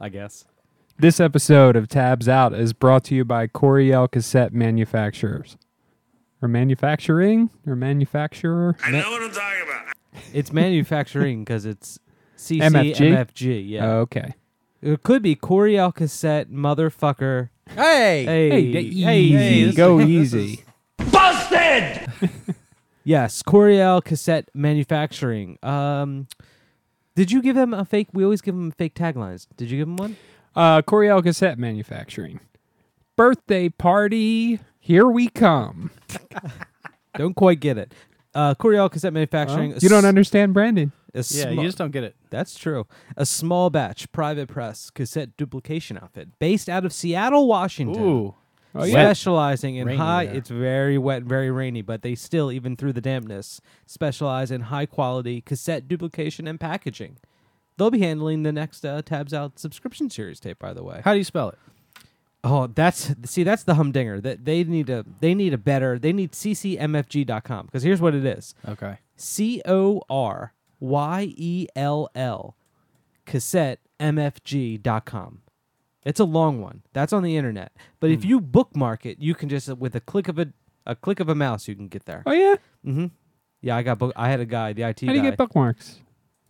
I guess. This episode of Tabs Out is brought to you by Coryell Cassette Manufacturers. Or manufacturing? Or manufacturer? I know what I'm talking about. It's manufacturing because it's CC MFG? MFG. Yeah. Oh, okay. it could be Coryell cassette motherfucker. Hey, Hey, Hey, hey, easy. this Go is- easy. Yes, Coryell cassette manufacturing. Um, did you give them a fake? We always give them fake taglines. Did you give them one? Uh, Coryell Cassette Manufacturing. Birthday party. Here we come. Don't quite get it. Uh, Coryell cassette manufacturing. Well, you don't understand Brandon. A yeah, sma- you just don't get it. That's true. A small batch private press cassette duplication outfit based out of Seattle, Washington. Ooh, Oh, yeah. specializing in Rainy high there. it's very wet and very rainy but they still even through the dampness specialize in high quality cassette duplication and packaging they'll be handling the next uh, tabs out subscription series tape by the way how do you spell it? oh that's see that's the humdinger that they need a they need a better they need ccmfg.com because here's what it is Okay. c-o-r-y-e-l-l cassette mfg.com it's a long one that's on the internet but Hmm. if you bookmark it you can just uh, with a click of a a click of a mouse you can get there Oh, yeah? mm-hmm yeah i got book i had a guy the it How do you get bookmarks?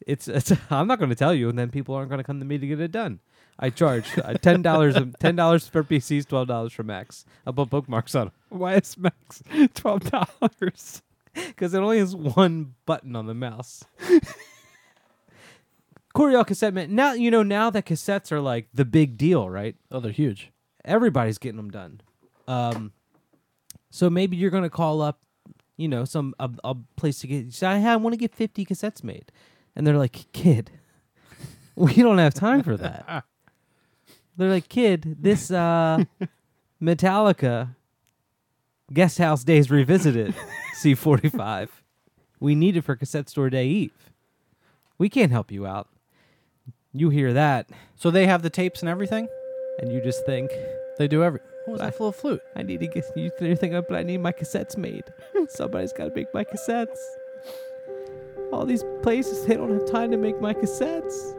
it's, it's i'm not going to tell you and then people aren't going to come to me to get it done i charge uh, $10 $10 for pcs $12 for macs i'll put bookmarks on Why is Max $12? because it only has one button on the mouse. Coryell cassette man. Now you know now that cassettes are like the big deal, right? Oh, they're huge. Everybody's getting them done. Um, so maybe you're gonna call up, you know, some a, a place to get. Say, I want to get 50 cassettes made, and they're like, kid, we don't have time for that. they're like, kid, this uh, Metallica Guest House Days Revisited C45. We need it for Cassette Store Day Eve. We can't help you out. You hear that, So they have the tapes and everything. and you just think, They do every. What was I- that little flute? I need to get. You- You're thinking, but I need my cassettes made. Somebody's got to make my cassettes. All these places, they don't have time to make my cassettes.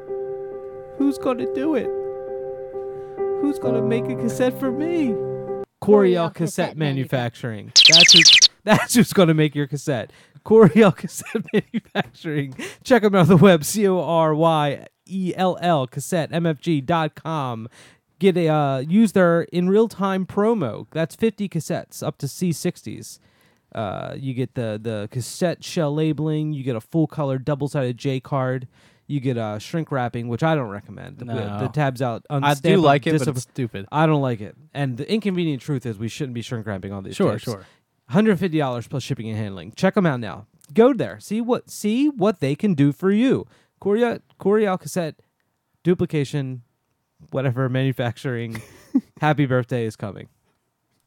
Who's going to do it? Who's going to make a cassette for me? Coryell Cassette Manufacturing. That's who, that's who's going to make your cassette. Coryell Cassette Manufacturing. Check them out on the web. C O R Y E L L cassette mfg.com. Get a uh, use their in real time promo. That's 50 cassettes up to C60s. Uh, you get the the cassette shell labeling. You get a full color double sided J card. You get uh, shrink wrapping, which I don't recommend. The- No. The, tabs out. I do like it, but it's stupid. I don't like it. And the inconvenient truth is, we shouldn't be shrink wrapping all these. Sure, tapes. sure. $150 plus shipping and handling. Check them out now. Go there. See what see what they can do for you. Coryell Coryell cassette duplication, whatever manufacturing. Happy birthday is coming.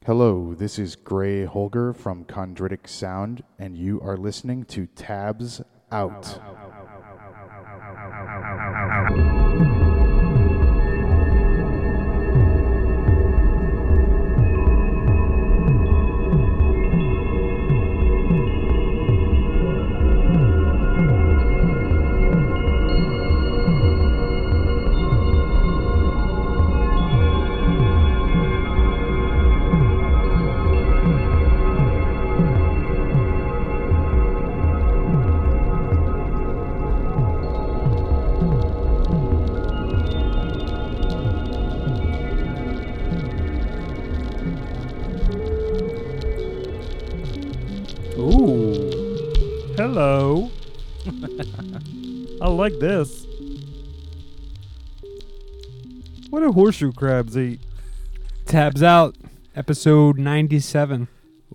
Hello, this is Gray Holger from Chondritic Sound, and you are listening to Tabs Out. Ooh. Like this. What do horseshoe crabs eat? Tabs out. Episode 97.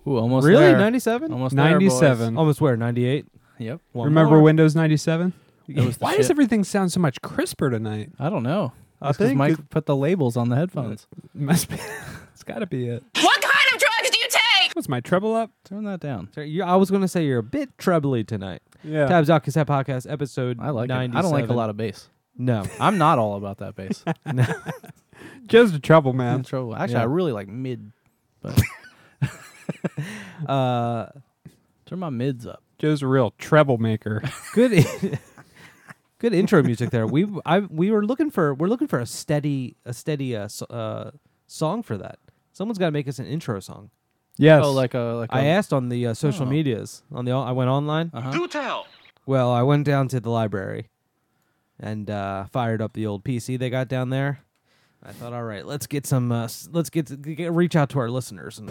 Ooh, almost really? there. 97? Almost there, boys. 97. Almost where? 98? Yep. One Remember more. Windows 97? That was the Why does shit. everything sound so much crisper tonight? I don't know. I That's 'cause think Mike it- put the labels on the headphones. Must be. it's got to be it. What kind of drugs do you take? What's my treble up? Turn that down. Sorry, you- I was going to say you're a bit trebly tonight. Yeah. Tabs out cassette podcast episode I like it. 97. I don't like a lot of bass. No. I'm not all about that bass. no. Just a treble, man. Intro. Actually, Yeah. I really like mid. But uh, turn my mids up. Joe's a real treble maker. good. Good intro music there. We I we were looking for we're looking for a steady a steady uh, so, uh song for that. Someone's got to make us an intro song. Yes. Oh, like a like I a, asked on the uh, social Oh. medias on the I went online. Uh-huh. Do tell. Well, I went down to the library and uh, fired up the old PC they got down there. I thought, all right, let's get some. Uh, s- let's get, to, get reach out to our listeners. And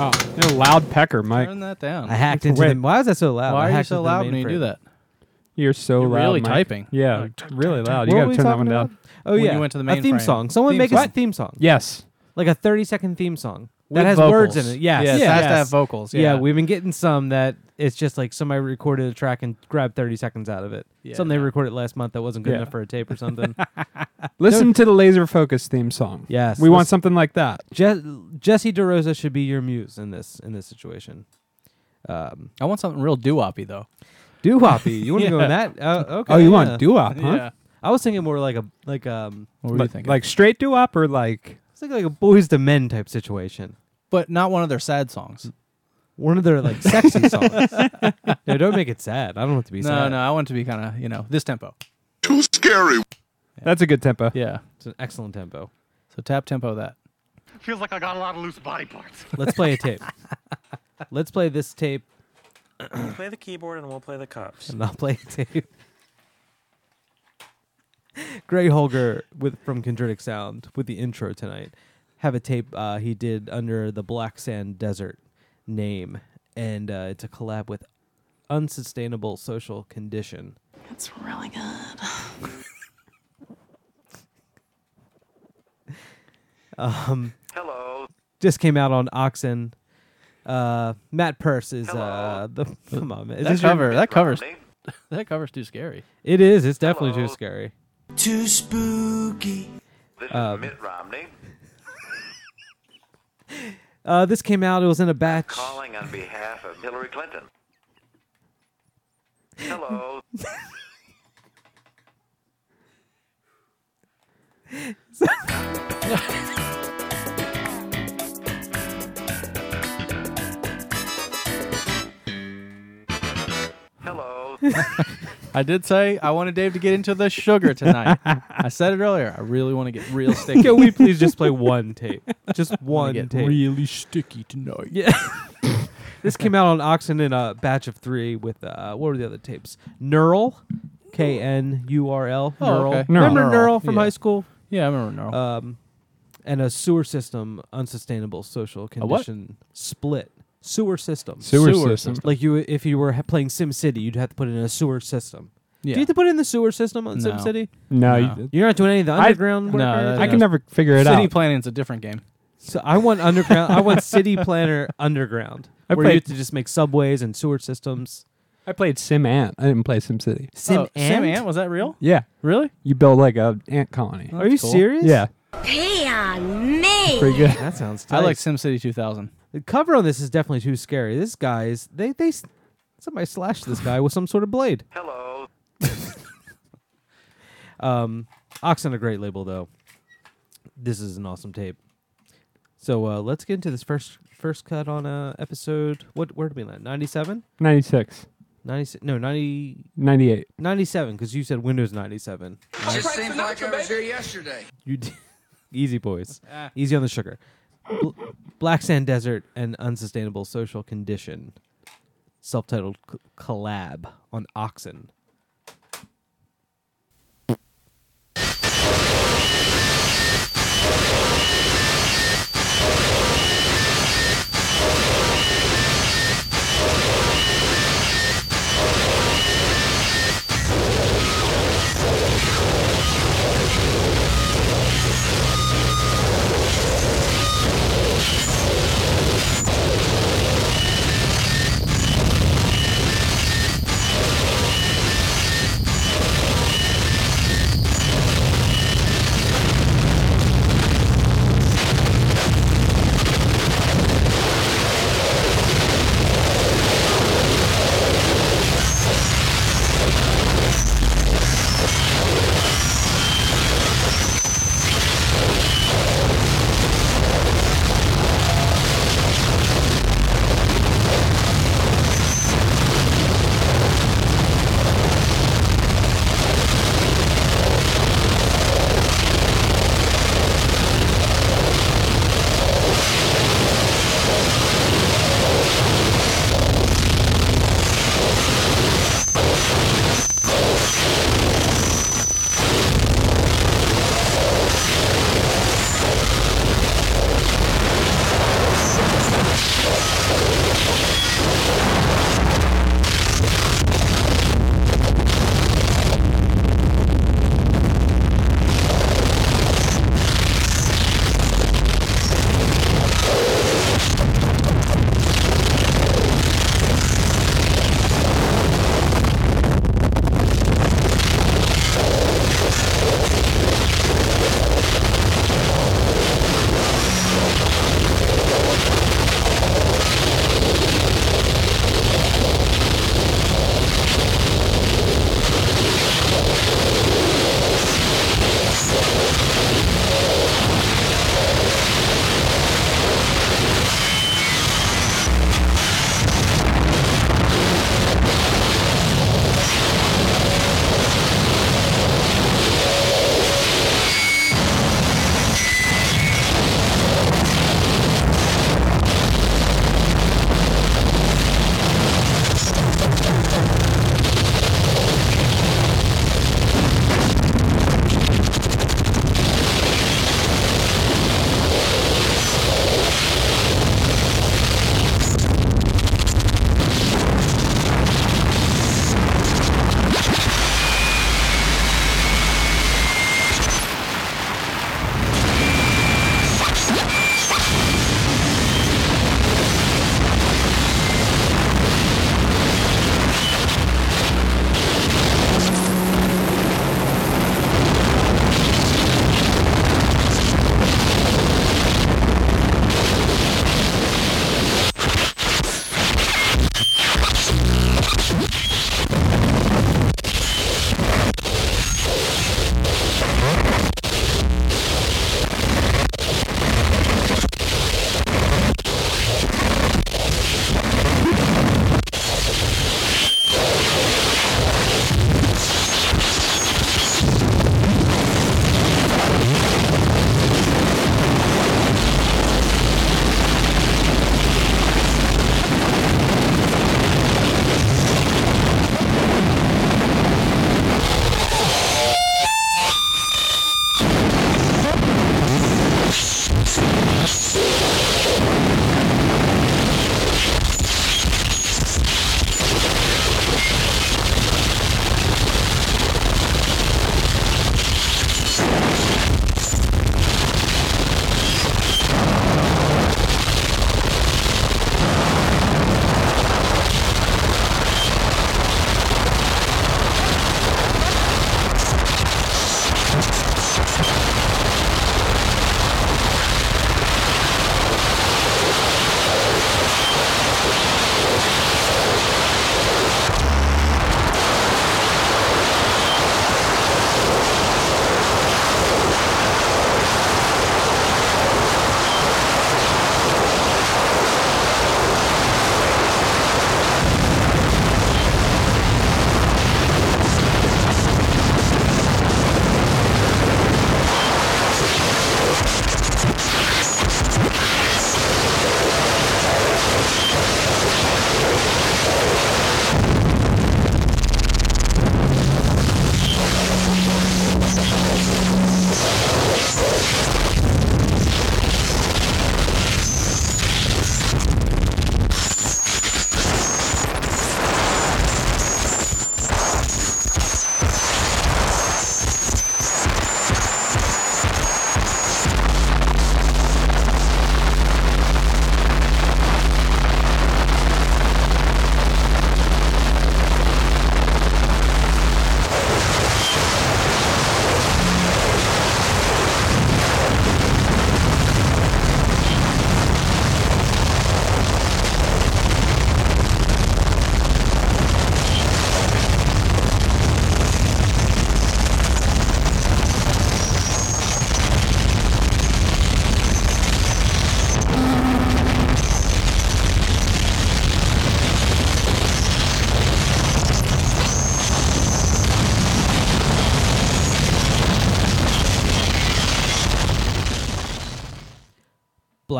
oh, you're a loud pecker, Mike. Turn that down. I hacked into Wait. them. Why is that so loud? I Why are you hacked so into the loud when you do that? You're so You're loud. really Mike. typing. Yeah, Like, really loud. You What got were we to turn that talking one down. Oh When you went to the a theme mainframe. song. Someone Theme make us a song. theme song, Yes. like a thirty-second theme song With that has vocals. words in it. Yes, Yes, it yes. has to have vocals. Yeah. Yeah, we've been getting some that it's just like somebody recorded a track and grabbed 30 seconds out of it. Yeah, Something they recorded last month that wasn't good Yeah. enough for a tape or something. Listen to the laser focus theme song. yes. We want let's- something like that. Je- Jesse DeRosa should be your muse in this in this situation. Um, I want something real doo-woppy though. Doo woppy. You want to go in that? Uh, okay. Oh, you yeah. want doo-wop, huh? Yeah. I was thinking more like a like um What were you Like- thinking? Like straight doo-wop or like it's like like a Boyz II Men type situation. but not one of their sad songs. One of their like sexy songs. no, don't make it sad. I don't want it to be No, sad. no, I want it to be kind of you know this tempo. Too scary. that's a good tempo. Yeah. It's an excellent tempo. So tap tempo that. Feels like I got a lot of loose body parts. Let's play a tape. Let's play this tape play the keyboard and we'll play the cups. and I'll play a tape. Gray Holger with from Chondritic Sound with the intro tonight. Have a tape uh, he did under the Black Sand Desert name, and uh, it's a collab with Unsustainable Social Condition. It's really good. Um, Hello. just came out on Oxen. Uh, Matt Purse is uh, the come on man. Is That this your- cover. That covers. That cover's too scary. it is. It's definitely Hello. too scary. Too spooky. This Um, is Mitt Romney Uh, this came out. It was in a batch. calling on behalf of Hillary Clinton. Hello. I did say I wanted Dave to get into the sugar tonight. I said it earlier. I really want to get real sticky. Can we please just play one tape? Just one get tape. really sticky tonight. Yeah. this came out on Oxen in a batch of three with uh, what were the other tapes? Knurl, K N U R L. Oh, Knurl. okay. Remember Knurl, Knurl from yeah. high school? Yeah, I remember. No. Um, and a sewer system, unsustainable social what? condition split. Sewer system. Sewer, Sewer system. system. Like you, if you were ha- playing Sim City, you'd have to put it in a sewer system. yeah. Do you have to put in the sewer system on Sim City? No, No. You, You're not doing any of the I- underground work. No, or that- anything? I can never figure it out. City out. planning's a different game. So I want underground. I want City Planner Underground, I where you have to just make subways and sewer systems. I played SimAnt. I didn't play Sim City. Sim oh, Sam Ant? Ant was that real? Yeah, Really? you build like a ant colony. Oh, Are you that's cool. serious? Yeah, Pay on me. pretty good. That sounds. I Tight. like SimCity 2000. The cover on this is definitely too scary. This guy's they they somebody slashed this guy with some sort of blade. Hello. Um, Oxen a great label though. This is an awesome tape. So uh, let's get into this first first cut on uh, episode. What where did we land? 97? 96, 96 no 90, 98. 97 because you said Windows 97. Just seems like I was here yesterday. You d- easy boys, easy on the sugar. Bl- Black Sand Desert and Unsustainable Social Condition, self-titled c- collab on Oxen.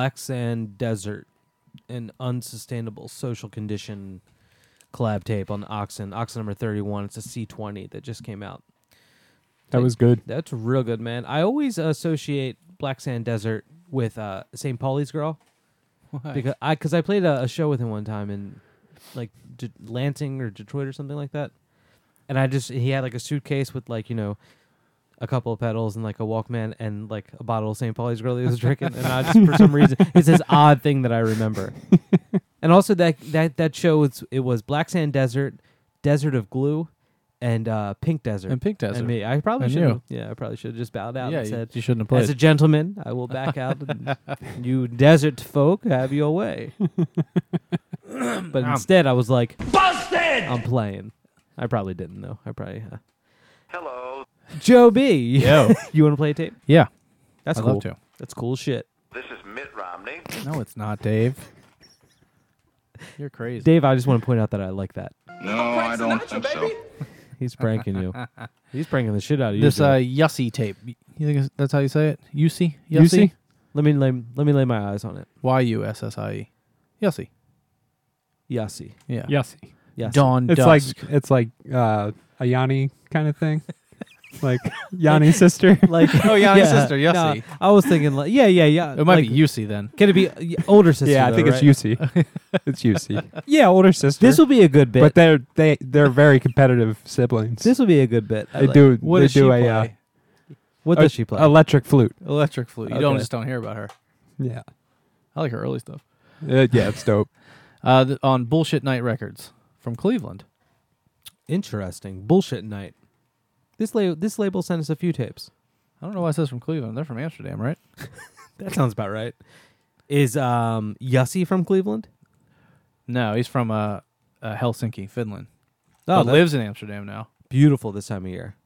Black Sand Desert, an unsustainable social condition collab tape on Oxen. Oxen number 31. It's a C20 that just came out. That was good. That's real good, man. I always associate Black Sand Desert with uh, St. Pauli's Girl Why? because I because I played a, a show with him one time in like D- Lansing or Detroit or something like that, and I just he had like a suitcase with like you know a couple of pedals and like a Walkman and like a bottle of St. Pauli's Girl he was drinking, and I just for some reason it's this odd thing that I remember. and also that that that show was it was Black Sand Desert, Desert of Glue, and uh, Pink Desert. And Pink Desert. And me, I probably And should. you. Yeah, I probably should have just bowed out yeah, and you, said, you shouldn't have "As a played. gentleman, I will back out. And you desert folk, have your way." but instead, I was like, "Busted! I'm playing." I probably didn't though. I probably. Uh, Hello, Joe B. Yo. you want to play a tape? yeah, That's I'd cool. love to. That's cool shit. this is Mitt Romney. No, it's not, Dave. You're crazy. Dave, I just want to point out that I like that. No, I don't think so. He's pranking you. He's pranking the shit out of you. This Joe. uh, Yussie tape. You think it's- that's how you say it? Yussie? Yussie? let me lay, let me lay my eyes on it. Y U S S I E. Yussie. Yassi. Yeah. Yossi. Yassi. Dawn It's Dusk. like it's like uh, a Yanni kind of thing, like Yanni's sister. Like Oh, Yanni's yeah, sister, Yassi. no, I was thinking like yeah, yeah, yeah. it might like, be Yussie then. Can it be uh, older sister? yeah, I though, think right? it's Yusi. it's Yusi. Yeah, older sister. This will be a good bit. but they're they they're very competitive siblings. this will be a good bit. I they like- do What they does she do play? a uh, What does she play? electric flute. Electric flute. You don't Okay. just don't hear about her. Yeah, I like her early stuff. Uh, yeah, it's dope. Uh, th- on Bullshit Night Records from Cleveland. Interesting. Bullshit night. This la- this label sent us a few tapes. I don't know why it says from Cleveland. They're from Amsterdam, right? That sounds about right. Is um Yussi from Cleveland? No, he's from uh, uh, Helsinki, Finland. Oh, that- lives in Amsterdam now. beautiful this time of year.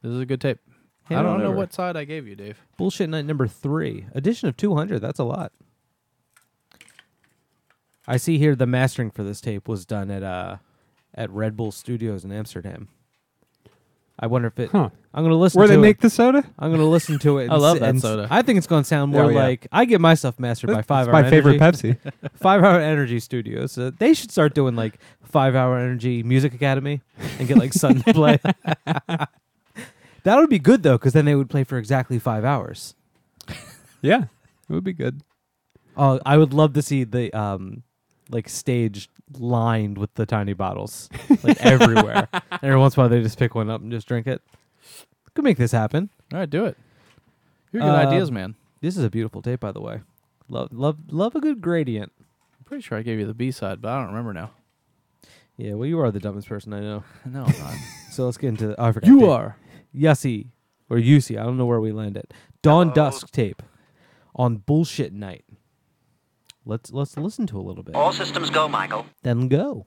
This is a good tape. Hand I don't know over. what side I gave you, Dave. Bullshit night number three. Addition of two hundred. That's a lot. I see here the mastering for this tape was done at uh at Red Bull Studios in Amsterdam. I wonder if it. Huh? I'm gonna listen to it. Where to they it. make the soda? I'm gonna listen to it. I love s- that and s- soda. I think it's gonna sound more Oh, yeah. like I get my stuff mastered by That's Five Hour Energy. my favorite Energy. Pepsi. Five Hour Energy Studios. Uh, they should start doing like Five Hour Energy Music Academy and get like Sun to play. that would be good though, because then they would play for exactly five hours. yeah, it would be good. Oh, I would love to see the um, like stage lined with the tiny bottles, like everywhere. And every once in a while, they just pick one up and just drink it. Could make this happen. All right, do it. You're good Um, ideas, man. This is a beautiful tape, by the way. Love, love, love a good gradient. I'm pretty sure I gave you the B side, but I don't remember now. Yeah, well, you are the dumbest person I know. No, I'm not. So let's get into. The, oh, I forgot. you tape. are. Yussi or Yusi. I don't know where we landed. Dawn. Dusk tape on bullshit night. Let's let's listen to a little bit. All systems go, Michael. Then go.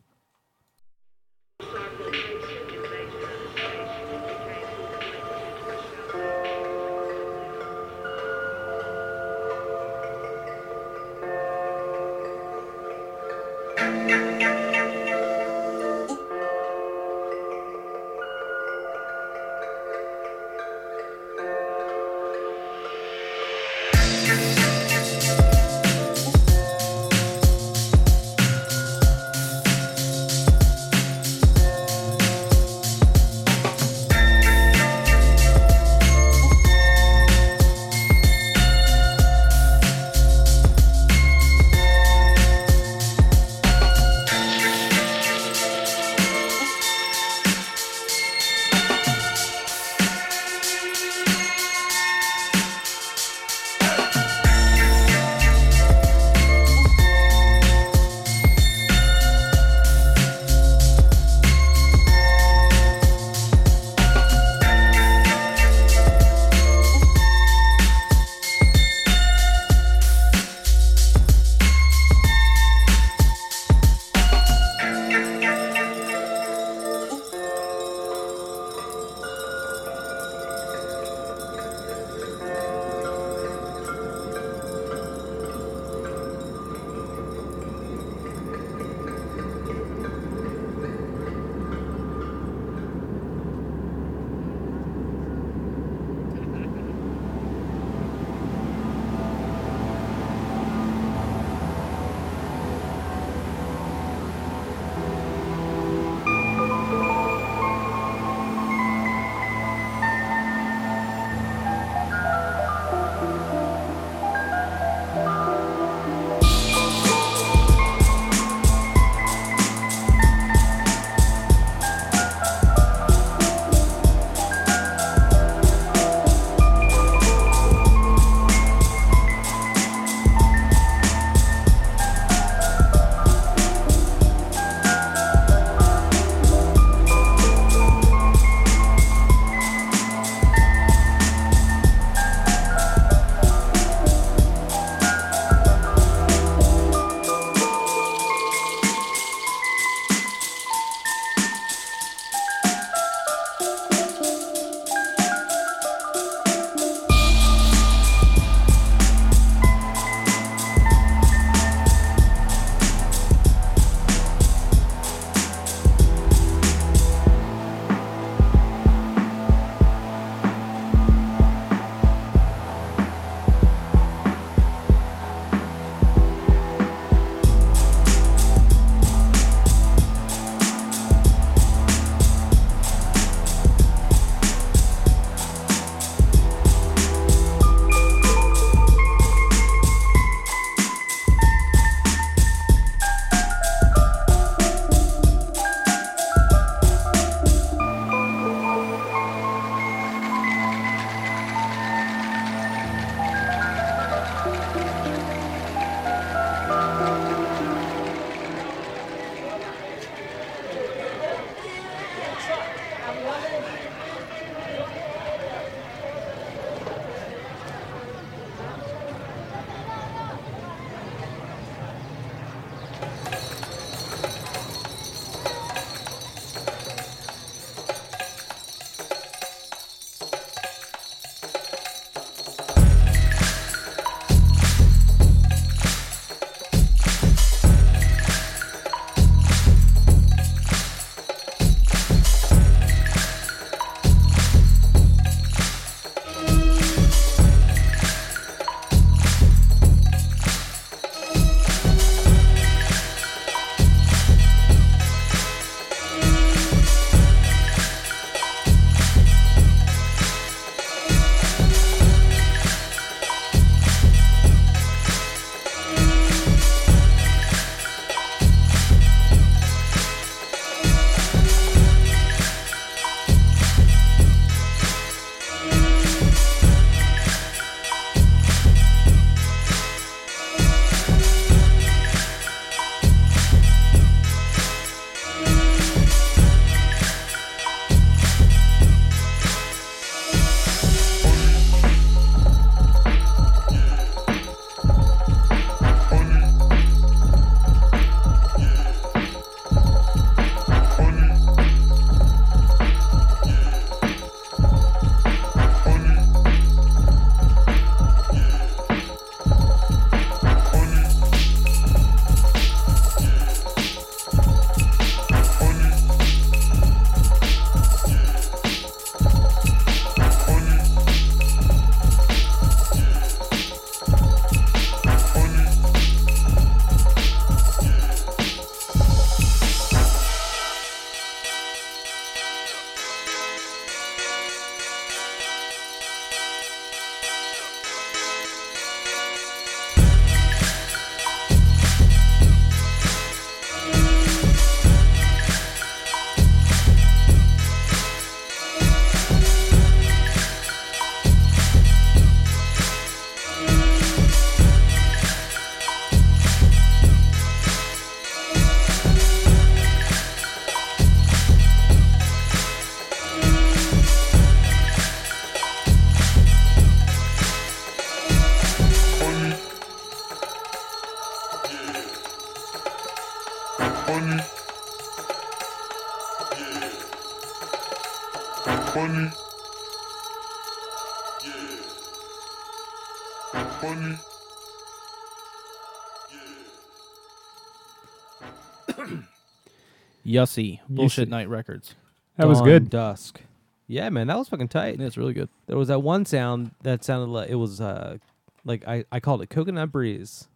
Yussie. Bullshit Yussie. Night Records. That was Dawn good. Dusk. Yeah, man, that was fucking tight. Yeah, it's really good. There was that one sound that sounded like it was uh like I, I called it coconut breeze.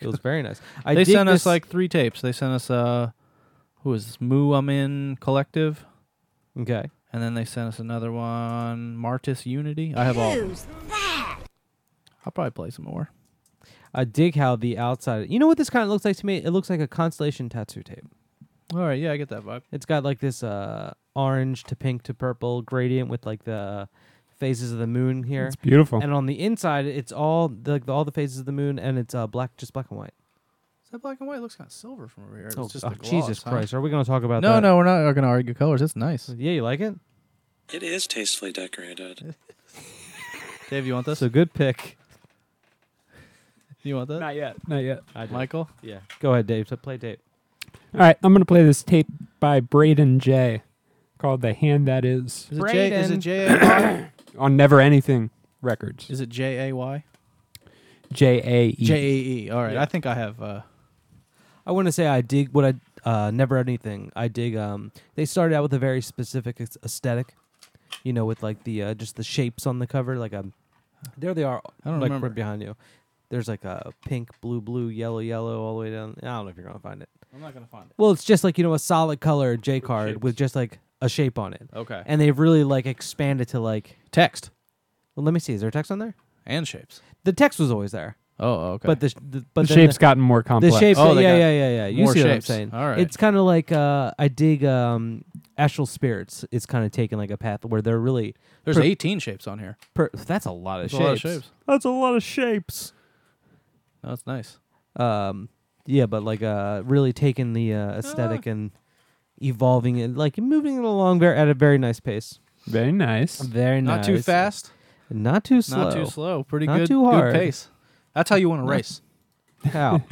It was very nice. I they dig sent us this- like three tapes. They sent us uh who is this? Moo I'm in Collective. okay. And then they sent us another one, Martis Unity. I have all. Who's that? I'll probably play some more. I dig how the outside. You know what this kind of looks like to me? It looks like a constellation tattoo tape. All right, yeah, I get that vibe. It's got like this uh orange to pink to purple gradient with like the phases of the moon here. It's beautiful. And on the inside, it's all the, like all the phases of the moon, and it's uh black, just black and white. Is that black and white? It looks kind of silver from over here. It's Oh, just oh, gloss, Jesus huh? Christ! Are we going to talk about No, that? no, no, we're not going to argue colors. It's nice. Yeah, you like it? It is tastefully decorated. Dave, you want this? That's a good pick. you want that? Not yet. Not yet. I. Michael? Yeah. Go ahead, Dave. So play tape. All right, I'm gonna play this tape by Braden J, called "The Hand That Is" Is it J? Is it Brayden. J A Y? on Never Anything Records. Is it J A Y? J A E. J A E. All right. Yeah. I think I have. uh I want to say I dig what I uh, never anything. I dig. Um, they started out with a very specific aes- aesthetic, you know, with like the uh, just the shapes on the cover. Like um, there they are. I don't like remember. right behind you. There's like a pink, blue, blue, yellow, yellow, all the way down. I don't know if you're gonna find it. I'm not gonna find it. Well, it's just like you know a solid color J card shapes. with just like a shape on it, Okay. and they've really like expanded to like. Text Well, let me see. Is there text on there? and shapes. The text was always there, Oh, okay. but the, sh- the but the then shape's gotten more the complex. shape. Oh, they yeah, got yeah, yeah, yeah. You more see what I'm shapes. saying? All right. It's kind of like uh, I dig um, Astral Spirits. It's kind of taken like a path where they're really. There's per- 18 shapes on here. Per- that's a lot of That's a shapes. lot of shapes. That's a lot of shapes. That's nice. Um, yeah, but like uh, really taking the uh, aesthetic and evolving it, like moving it along very at a very nice pace. Very nice. Very nice. Not too fast. Not too slow. Not too slow. Pretty Not good. too good hard. pace. That's how you want to race. How?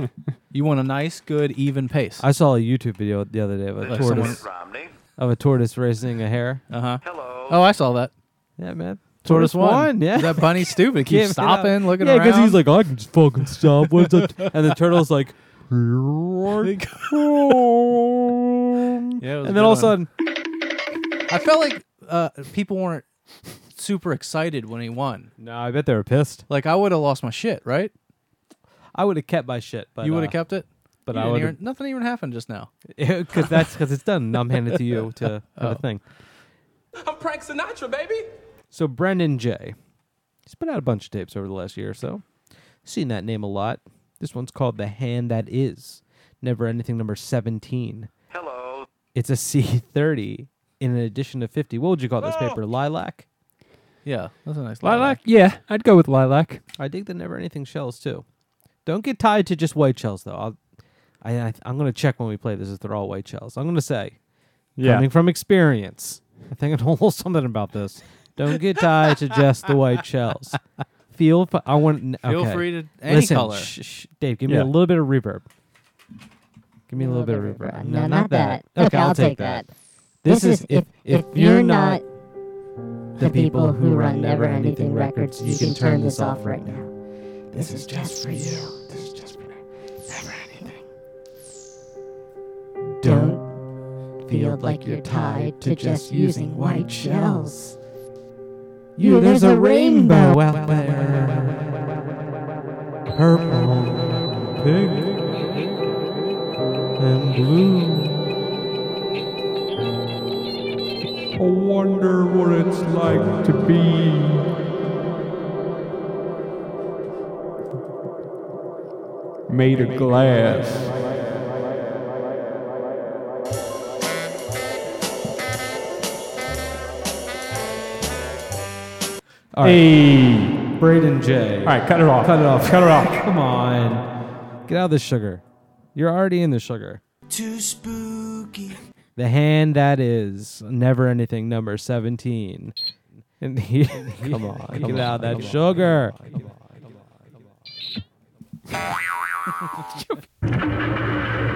You want a nice, good, even pace. I saw a YouTube video the other day of a Like tortoise someone- Romney. of a tortoise racing a hare. Uh huh. Hello. Oh, I saw that. Yeah, man. Tortoise won. won. Yeah. That bunny stupid. Give Keeps it stopping, up. looking yeah, around. he's like, I can just fucking stop. What's up? and the turtle's like, yeah, it was and then all of a sudden, I felt like uh, people weren't super excited when he won. no, I bet they were pissed. Like I would have lost my shit, right? I would have kept my shit, but you would have uh, kept it. but You I didn't would even- nothing even happened just now. because that's because it's done. Now I'm handing it to you to have Oh. a thing. I'm Frank Sinatra, baby. So Brendan J. He's put out a bunch of tapes over the last year or so. Seen that name a lot. This one's called The Hand That Is. Never Anything number 17. Hello. It's a C30 in an edition of 50. What would you call this paper? Lilac? Yeah, that's a nice Lilac. Yeah, I'd go with lilac. I dig the Never Anything shells too. Don't get tied to just white shells though. I'll, I, I I'm gonna check when we play this if they're all white shells. I'm gonna say, Yeah. coming from experience, I think I know a little something about this. Don't get tied to just the white shells. Feel f- I want. n- Feel free to any Listen, color. Sh- sh- Dave, give me Yeah. a little bit of reverb. Give me a little bit of reverb. No, not that. Okay, I'll take that. This is if if you're not the people who run Never Anything Records, you can turn this off right now. This is just for you. This is just for Never Anything. Don't feel like you're tied to just using white shells. You, there's a rainbow out there. purple, pink, and blue. I wonder what it's like to be. Made of glass. All right, Hey. Braden J. All right, cut it off. cut it off. Cut it off. Come on, get out of the sugar. You're already in the sugar. Too spooky. The hand that is never anything number 17. And he, come on, get out of that sugar. I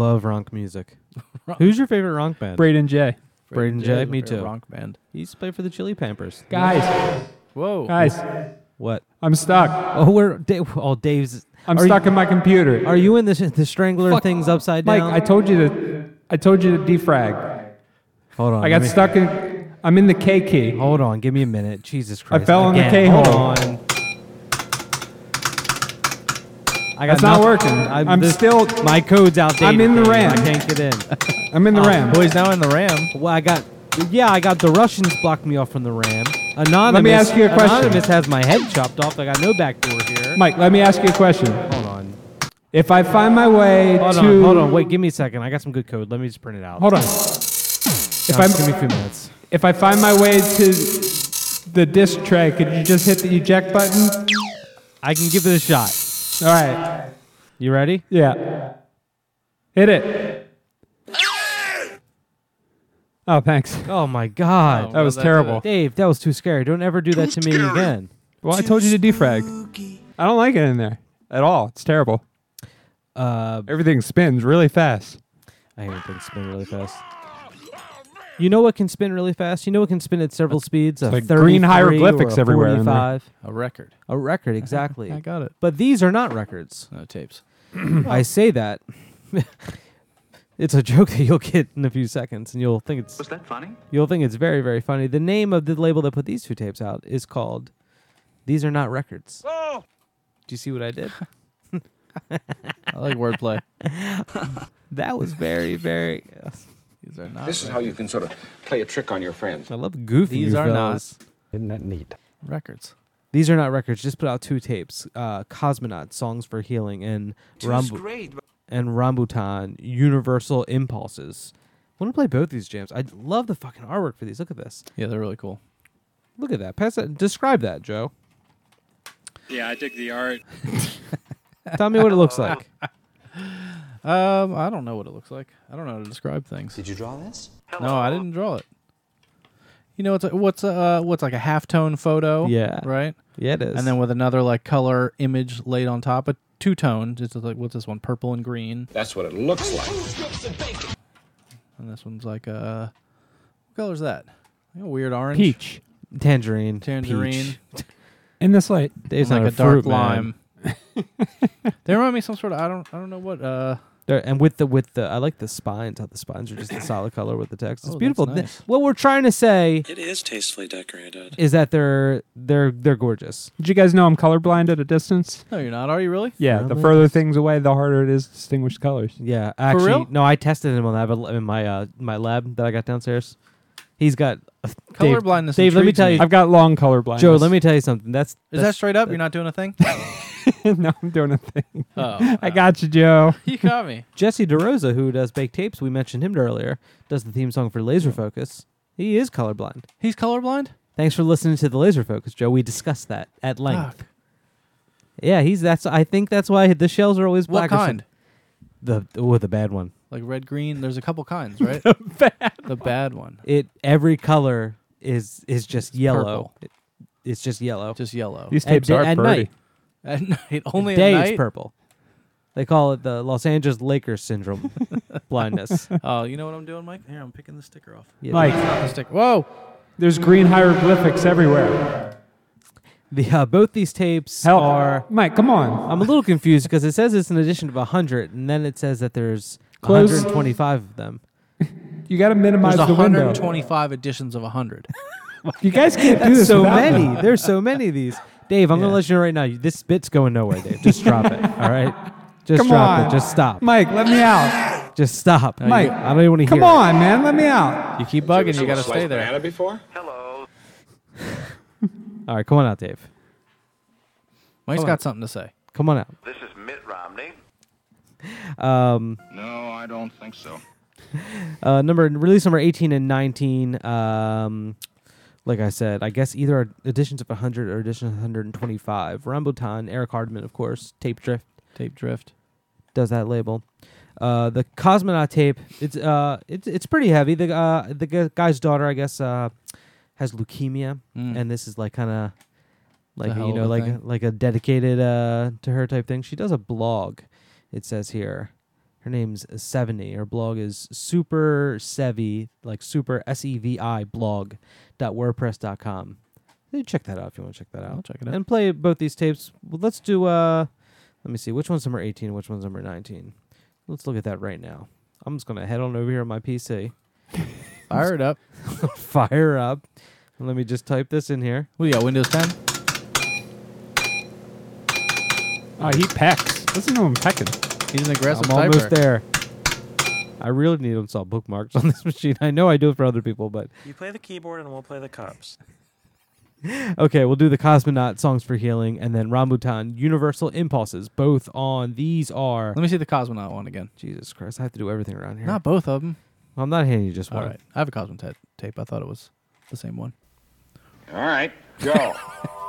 love ronk music. Who's your favorite ronk band? Braden J. Braden J. Me too. Rock band. He used to play for the Chili Pampers. Guys, Whoa. guys, What? I'm stuck. Oh, we're Dave. Oh, Dave's. I'm are stuck You, in my computer. are you in the the strangler things upside Mike, down? I told you to. I told you to defrag. Hold on. I let got me- stuck in. I'm in the K key. Hold on. Give me a minute. Jesus Christ. I fell in the Again. Hold K-hole. on. I got That's not working. I'm this- still- My code's outdated. I'm in the Dave. RAM. I can't get in. I'm in the Oh, RAM. Boys now in the Ram. Well, I got. Yeah, I got the Russians blocked me off from the RAM. Anonymous. Let me ask you a question. Anonymous has my head chopped off. I got no back door here. Mike, let me ask you a question. Hold on. If I find my way Hold to on. Hold on. Wait. Give me a second. I got some good code. Let me just print it out. Hold on. If If I'm give me a few minutes. if I find my way to the disc tray, could you just hit the eject button? I can give it a shot. All right. You ready? Yeah. Hit it. Oh, thanks. Oh my God. Oh. That was Well, terrible. Dave, that was too scary. Don't ever do that to me again. Well, I told you to defrag. I don't like it in there at all. It's terrible. Uh, Everything spins really fast. I hate things spin really fast. You know what can spin really fast? You know what can spin at several speeds? A like green 33 hieroglyphics or a everywhere in there. 45. A record. A record, exactly. I got it. But these are not records. No tapes. I say that. it's a joke that you'll get in a few seconds, and you'll think it's Was that funny? you'll think it's very very funny. The name of the label that put these two tapes out is called "These Are Not Records." Oh! Do you see what I did? I like wordplay. That was very very. These are not This is how you can sort of play a trick on your friends. I love goofy. These you are not. Isn't that neat? records. These are not records. Just put out two tapes: uh, "Cosmonaut Songs for Healing" and Rambu- great. and Rambutan Universal Impulses. I want to play both these jams. I love the fucking artwork for these. Look at this. Yeah, they're really cool. Look at that. Pass that. Describe that, Joe. Yeah, I dig the art. Tell me what it looks like. Um, I don't know what it looks like. I don't know how to describe things. Did you draw this? No, I didn't draw it. You know, it's a, what's a, uh, what's like a halftone photo. Yeah. Right. Yeah, it is. And then with another like color image laid on top, a two tone. It's like what's this one? Purple and green. That's what it looks like. And this one's like uh, what color is that? Like a weird orange. Peach. tangerine. Tangerine. peach. In this light. it's like not a dark fruit man. lime. they remind me of some sort of I don't I don't know what uh There- and with the with the I like the spines. How the spines are just a solid color with the text. It's Oh, that's beautiful. Th- nice. What we're trying to say It is tastefully decorated. is that they're they're they're gorgeous. Did you guys know I'm colorblind at a distance? no you're not are you really Yeah, Yeah, the I'm further things away, the harder it is to distinguish colors. Yeah, actually, real? no. I tested him on that in my uh, my lab that I got downstairs. He's got colorblindness Dave, let me intrigues tell you, I've got long color blindness. Joe. Let me tell you something. That's is that straight up you're not doing a thing no, I'm doing a thing. oh I got you, Joe. you got me Jesse DeRosa, who does baked tapes. We mentioned him earlier. Does the theme song for Laser Focus. He is colorblind. he's colorblind Thanks for listening to the Laser Focus, Joe. We discussed that at length. Fuck. Yeah, he's that's. I think that's why the shells are always what black. or some- kind The oh, the bad one. like red green there's a couple kinds right the bad the bad one It every color is is just yellow. purple. It- it's just yellow. just yellow These tapes da- are at pretty. night. At night only Day at it's night purple. They call it the Los Angeles Lakers syndrome blindness. oh you know what I'm doing Mike here I'm picking the sticker off Yeah, Mike, the sticker whoa there's green hieroglyphics everywhere. the uh, both these tapes Help. are. Mike, come on. I'm a little confused because it says it's an edition of 100, and then it says that there's Close. 125 of them. You got to minimize there's the window. 125 editions of 100 You guys can't do That's this so without many. them. There's so many of these. Dave, I'm Yeah. gonna let you know right now. This bit's going nowhere, Dave. Just drop it. All right. Just Come drop on. it. Just stop. Mike, let me out. Just stop. Mike, I don't even want to hear. Come on, man. Let me out. you keep bugging you got to stay there Banana before? Hello. All right, come on out, Dave. Mike's Come on. got something to say Come on out. This is Mitt Romney. Um, No, I don't think so. uh, number release number 18 and 19. Um, like I said, I guess either editions of 100 or editions of 125. Rambutan, Eric Hardman, of course. Tape Drift tape drift does that label. Uh, the Cosmonaut tape, it's uh, it's it's pretty heavy. The uh, the gu- guy's daughter, I guess, uh, has leukemia, Mm. and this is like kind of like you know like thing. like a dedicated uh to her type thing. She does a blog. It says here, Her name's Seventy. Her blog is super sevi, like super s e v i blog dot wordpress dot com. Check that out if you want to check that out. I'll check it out. And play both these tapes. Well, let's do. uh Let me see. Which one's number eighteen? Which one's number nineteen? Let's look at that right now. I'm just gonna head on over here on my PC, Fire it up. fire up. And let me just type this in here. What do got? Windows 10? Oh, he pecks. Listen to him pecking. He's an aggressive I'm almost typer. there. I really need to install bookmarks on this machine. I know I do it for other people, but You play the keyboard and we'll play the cups. okay, we'll do the Cosmonaut songs for healing and then Rambutan Universal Impulses. Both on these are Let me see the Cosmonaut one again. Jesus Christ. I have to do everything around here. Not both of them. Well, I'm not handing you just All one. right. I have a Cosmonaut tape. I thought it was the same one. All right, go.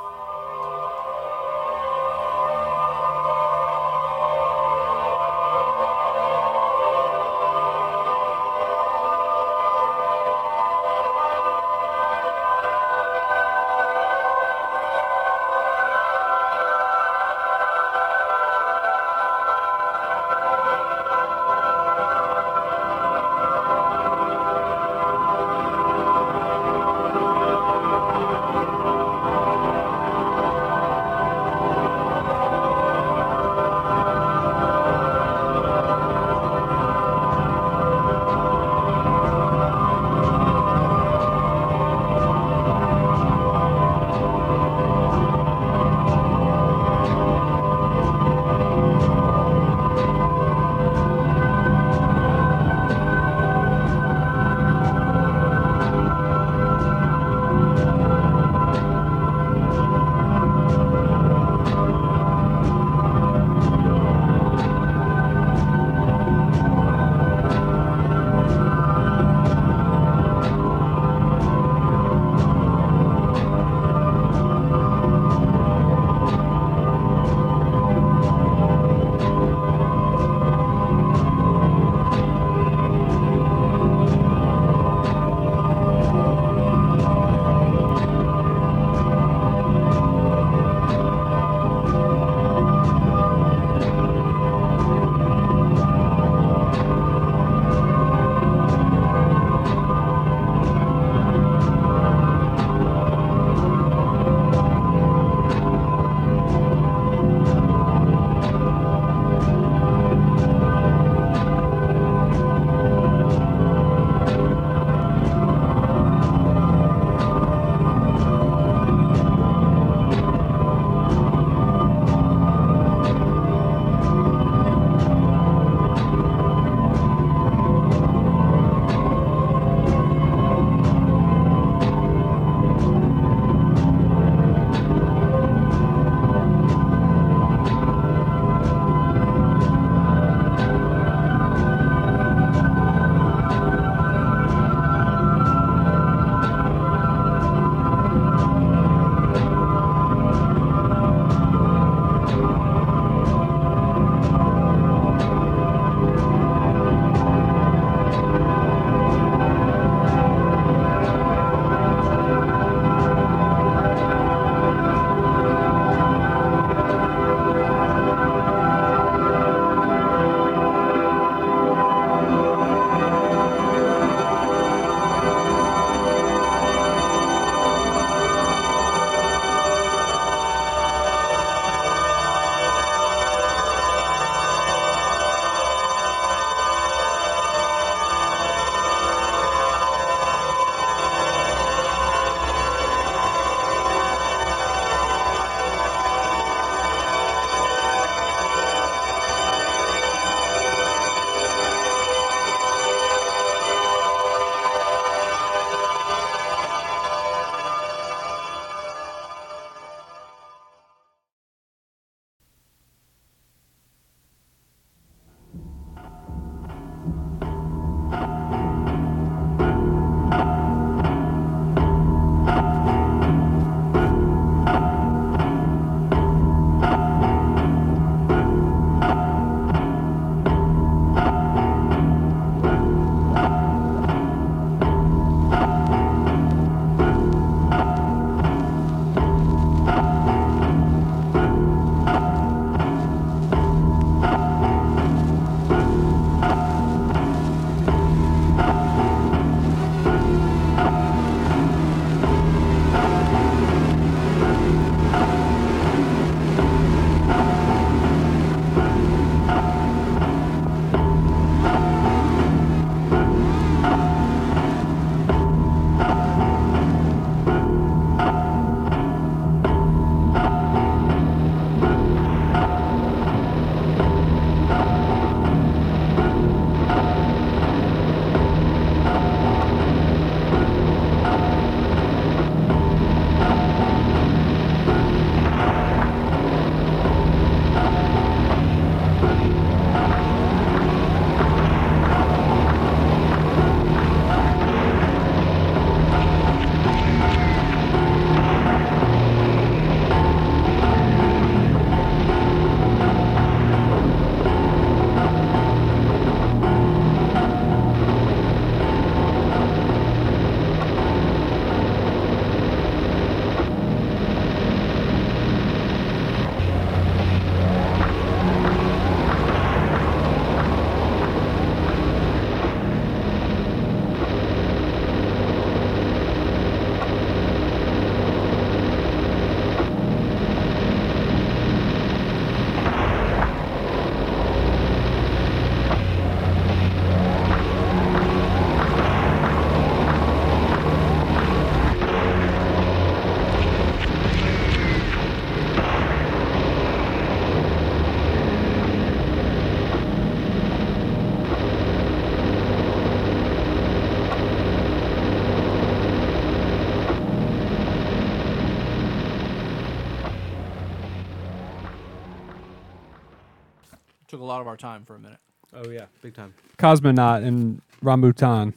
a lot of our time for a minute. Oh yeah, big time. Cosmonaut and Rambutan.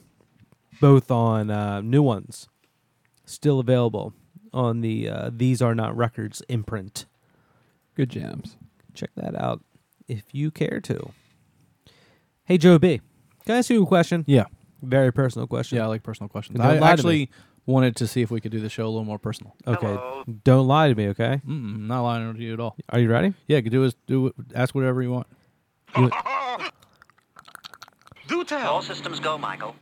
Both on uh, new ones, still available on the uh, These Are Not Records imprint. Good jams. Check that out if you care to. Hey Joe B, can I ask you a question? Yeah. Very personal question. Yeah, I like personal questions. Don't I lie to me. actually wanted to see if we could do the show a little more personal. Okay. Don't lie to me, okay? Mm-mm, not lying to you at all. Are you ready? Yeah, could do is do it- ask whatever you want. Do tell. All systems go, Michael.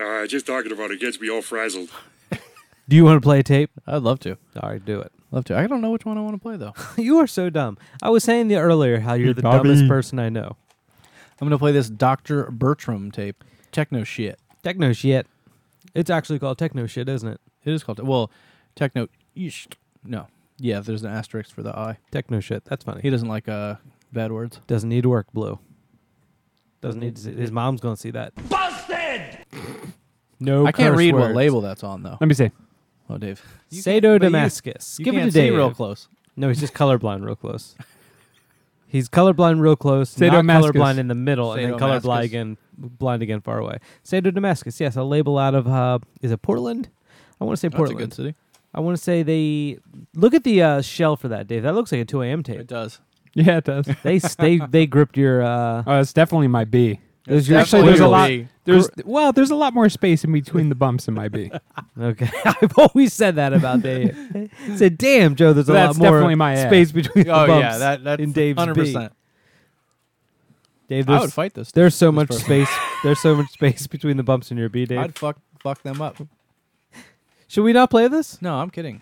Uh, just talking about it gets me all frazzled. Do you want to play a tape? I'd love to. All right, do it. Love to. I don't know which one I want to play though. you are so dumb. I was saying the earlier how you're Hey, the Bobby. dumbest person I know. I'm gonna play this Dr. Bertram tape. Techno shit. Techno shit. It's actually called techno shit, isn't it? It is called well, techno. Yeesh. No. Yeah, there's an asterisk for the I. Techno shit. That's funny. He doesn't like uh bad words. doesn't need to work blue. Doesn't need to see, his mom's gonna see that. Busted! No, I can't curse read what words. label that's on though. Let me see. Oh, Dave. Sado can't- you- Damascus. You Give it can't to see Dave. real close. No, he's just colorblind real close. He's colorblind real close, Sado not Damascus. colorblind in the middle, and then Sado colorblind again, blind again far away. Sado Damascus, yes, a label out of uh, is it Portland? I want to say That's a Portland. good city. I want to say they look at the uh, shell for that, Dave. That looks like a 2 a.m. Tape. It does. Yeah, it does. they they they gripped your. Uh, Oh, it's definitely my B. There's your Actually, there's a lot. B. There's well, there's a lot more space in between the bumps in my B. okay, I've always said that about Dave. said, "Damn, Joe, there's a That's lot more definitely my A. space between the Oh bumps." yeah, that that's in Dave's hundred B. percent. Dave, I there's, would fight this. there's so this much person. space. There's so much space between the bumps in your B, Dave. I'd fuck fuck them up. Should we not play this? No, I'm kidding.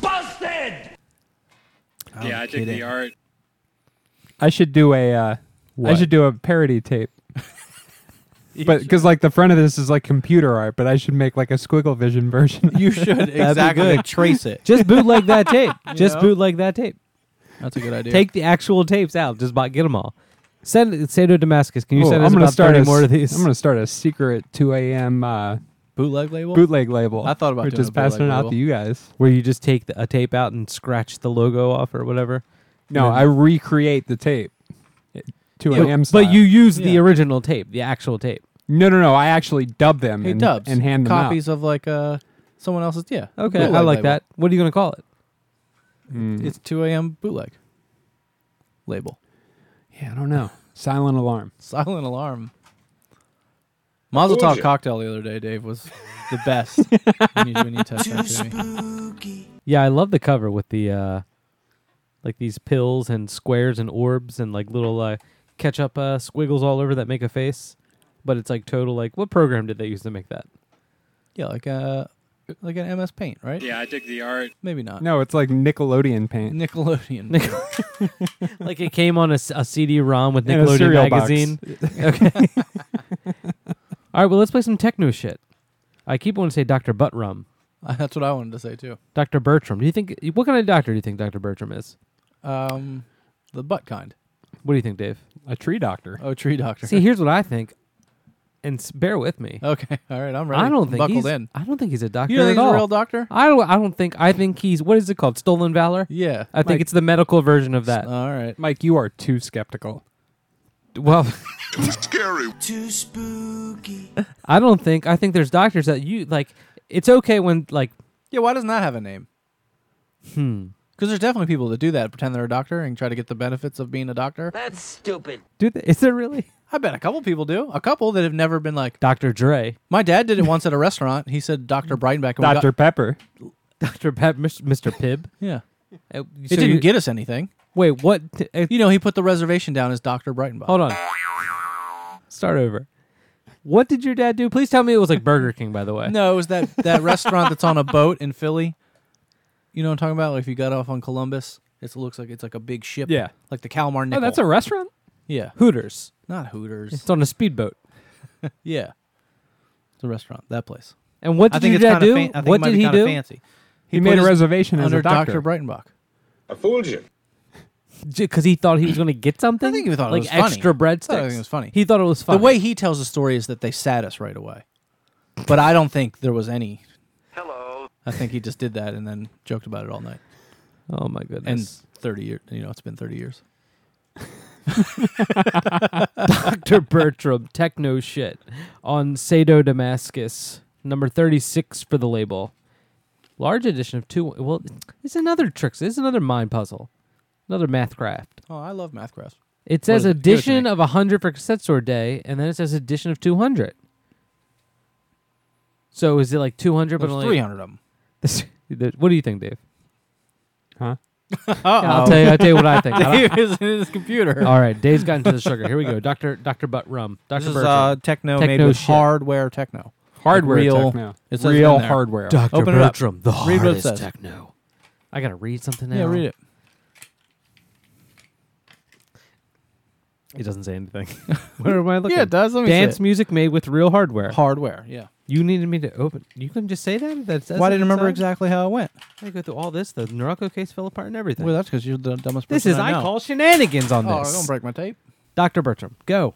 Busted! I'm yeah, I think kidding. the art. I should do a. Uh, I should do a parody tape. But because like the front of this is like computer art, but I should make like a squiggle vision version. You should exactly good. trace it. Just bootleg that tape. Just know? bootleg that tape. That's a good idea. Take the actual tapes out. Just buy, get them all. Send say to Damascus. Can you Oh, send I'm gonna about start 30 a, more of these? I'm gonna start a secret 2 a.m. Uh, bootleg label. bootleg label. I thought about We're doing just a bootleg passing it out label. to you guys. Where you just take the, a tape out and scratch the logo off or whatever. No, And I recreate the tape. 2 Yeah, a.m. but you use the Yeah. original tape, the actual tape. No, no, no. I actually dub them Hey, and, dubs and hand them copies of like uh someone else's. Yeah. Okay, bootleg I like label. that. What are you going to call it? Mm. It's 2 a.m. bootleg label. yeah, I don't know. Silent alarm. Silent alarm. Mazel Tov cocktail the other day, Dave, was the best. when you, when you touched that to me. Yeah, I love the cover with the uh like these pills and squares and orbs and like little uh ketchup uh squiggles all over that make a face. But it's like total like what program did they use to make that? Yeah, like uh like an MS Paint, right? Yeah, I think the art. Maybe not. No, it's like Nickelodeon paint. Nickelodeon. like it came on a, s- a CD-ROM with And a Nickelodeon box. magazine. okay. all right, well let's play some techno shit. I keep wanting to say Dr. Buttrum. That's what I wanted to say too. Dr. Bertram. Do you think what kind of doctor do you think Dr. Bertram is? Um, the butt kind. What do you think, Dave? A tree doctor. Oh, tree doctor. See, here's what I think. And s- bear with me. Okay, all right, I'm ready. I don't I'm think buckled he's, in. I don't think he's a doctor You don't at think he's all. a real doctor? I don't. I don't think. I think he's. What is it called? Stolen valor. Yeah. I think Mike- it's the medical version of that. All right. Mike, you are too skeptical. well, Scary. Too spooky. I don't think. I think there's doctors that you like. It's okay when like. Yeah, why doesn't that have a name? Hmm. Because there's definitely people that do that, pretend they're a doctor and try to get the benefits of being a doctor. That's stupid. Do they, is there really I bet a couple people do. A couple that have never been like. Dr. Dre, My dad did it once at a restaurant. He said Dr. Breitenbach. and we got- Dr. Pepper. Dr. Pep, Mr. Pibb? yeah. Uh, It so didn't you- get us anything. Wait, what? t- uh, You know, he put the reservation down as Dr. Breitenbach. hold on. Start over. What did your dad do? Please tell me it was like Burger King, by the way. No, it was that, that restaurant that's on a boat in Philly. You know what I'm talking about? Like if you got off on Columbus, it looks like it's like a big ship. Yeah. Like the Kalmar Oh, that's a restaurant? yeah. Hooters. Not Hooters. It's on a speedboat. yeah. It's a restaurant. That place. And what did think your dad do? fan- I think what it might did be he kinda do? Fancy. He, put made a his- reservation as under a doctor. Dr. Breitenbach. I fooled you. Because he thought he was going to get something. I think he thought it like was funny. extra breadsticks. I think it was funny. He thought it was funny. The way he tells the story is that they sat us right away. But I don't think there was any. I think he just did that and then joked about it all night. Oh my goodness! And 30 years, you know, it's been 30 years. Dr. Bertram, techno shit on Sado Damascus, number 36 for the label. Large edition of two. Well, it's another trick. It's another mind puzzle, another math craft. Oh, I love math graphs. It says it? Give it to edition of 100 for cassette store day, and then it says edition of 200. So is it like 200 but only 300 of them. This- what do you think, Dave? Huh? Yeah, I'll tell you. I'll tell you what I think. I don't- Dave is in his computer. All right, Dave's gotten to the sugar. Here we go. Doctor Doctor Butt Rum. Doctor This is Bertram. uh, techno, made Techno with shit. hardware techno. Hardware real, techno. It says Real in there. hardware. Doctor Open it up. Bertram, the Read what it hardest says. techno. I gotta read something now. Yeah, read it. It doesn't say anything. what am I looking? Yeah, it does. Let me see Dance it. music made with real hardware. Hardware, yeah. You needed me to open. You can just say that. That's, says Why I didn't remember inside? exactly how it went? I go through all this. The Norelco case fell apart and everything. Well, that's because you're the dumbest person this is I, I know. call shenanigans on this. Oh, this. don't break my tape. Doctor Bertram, go.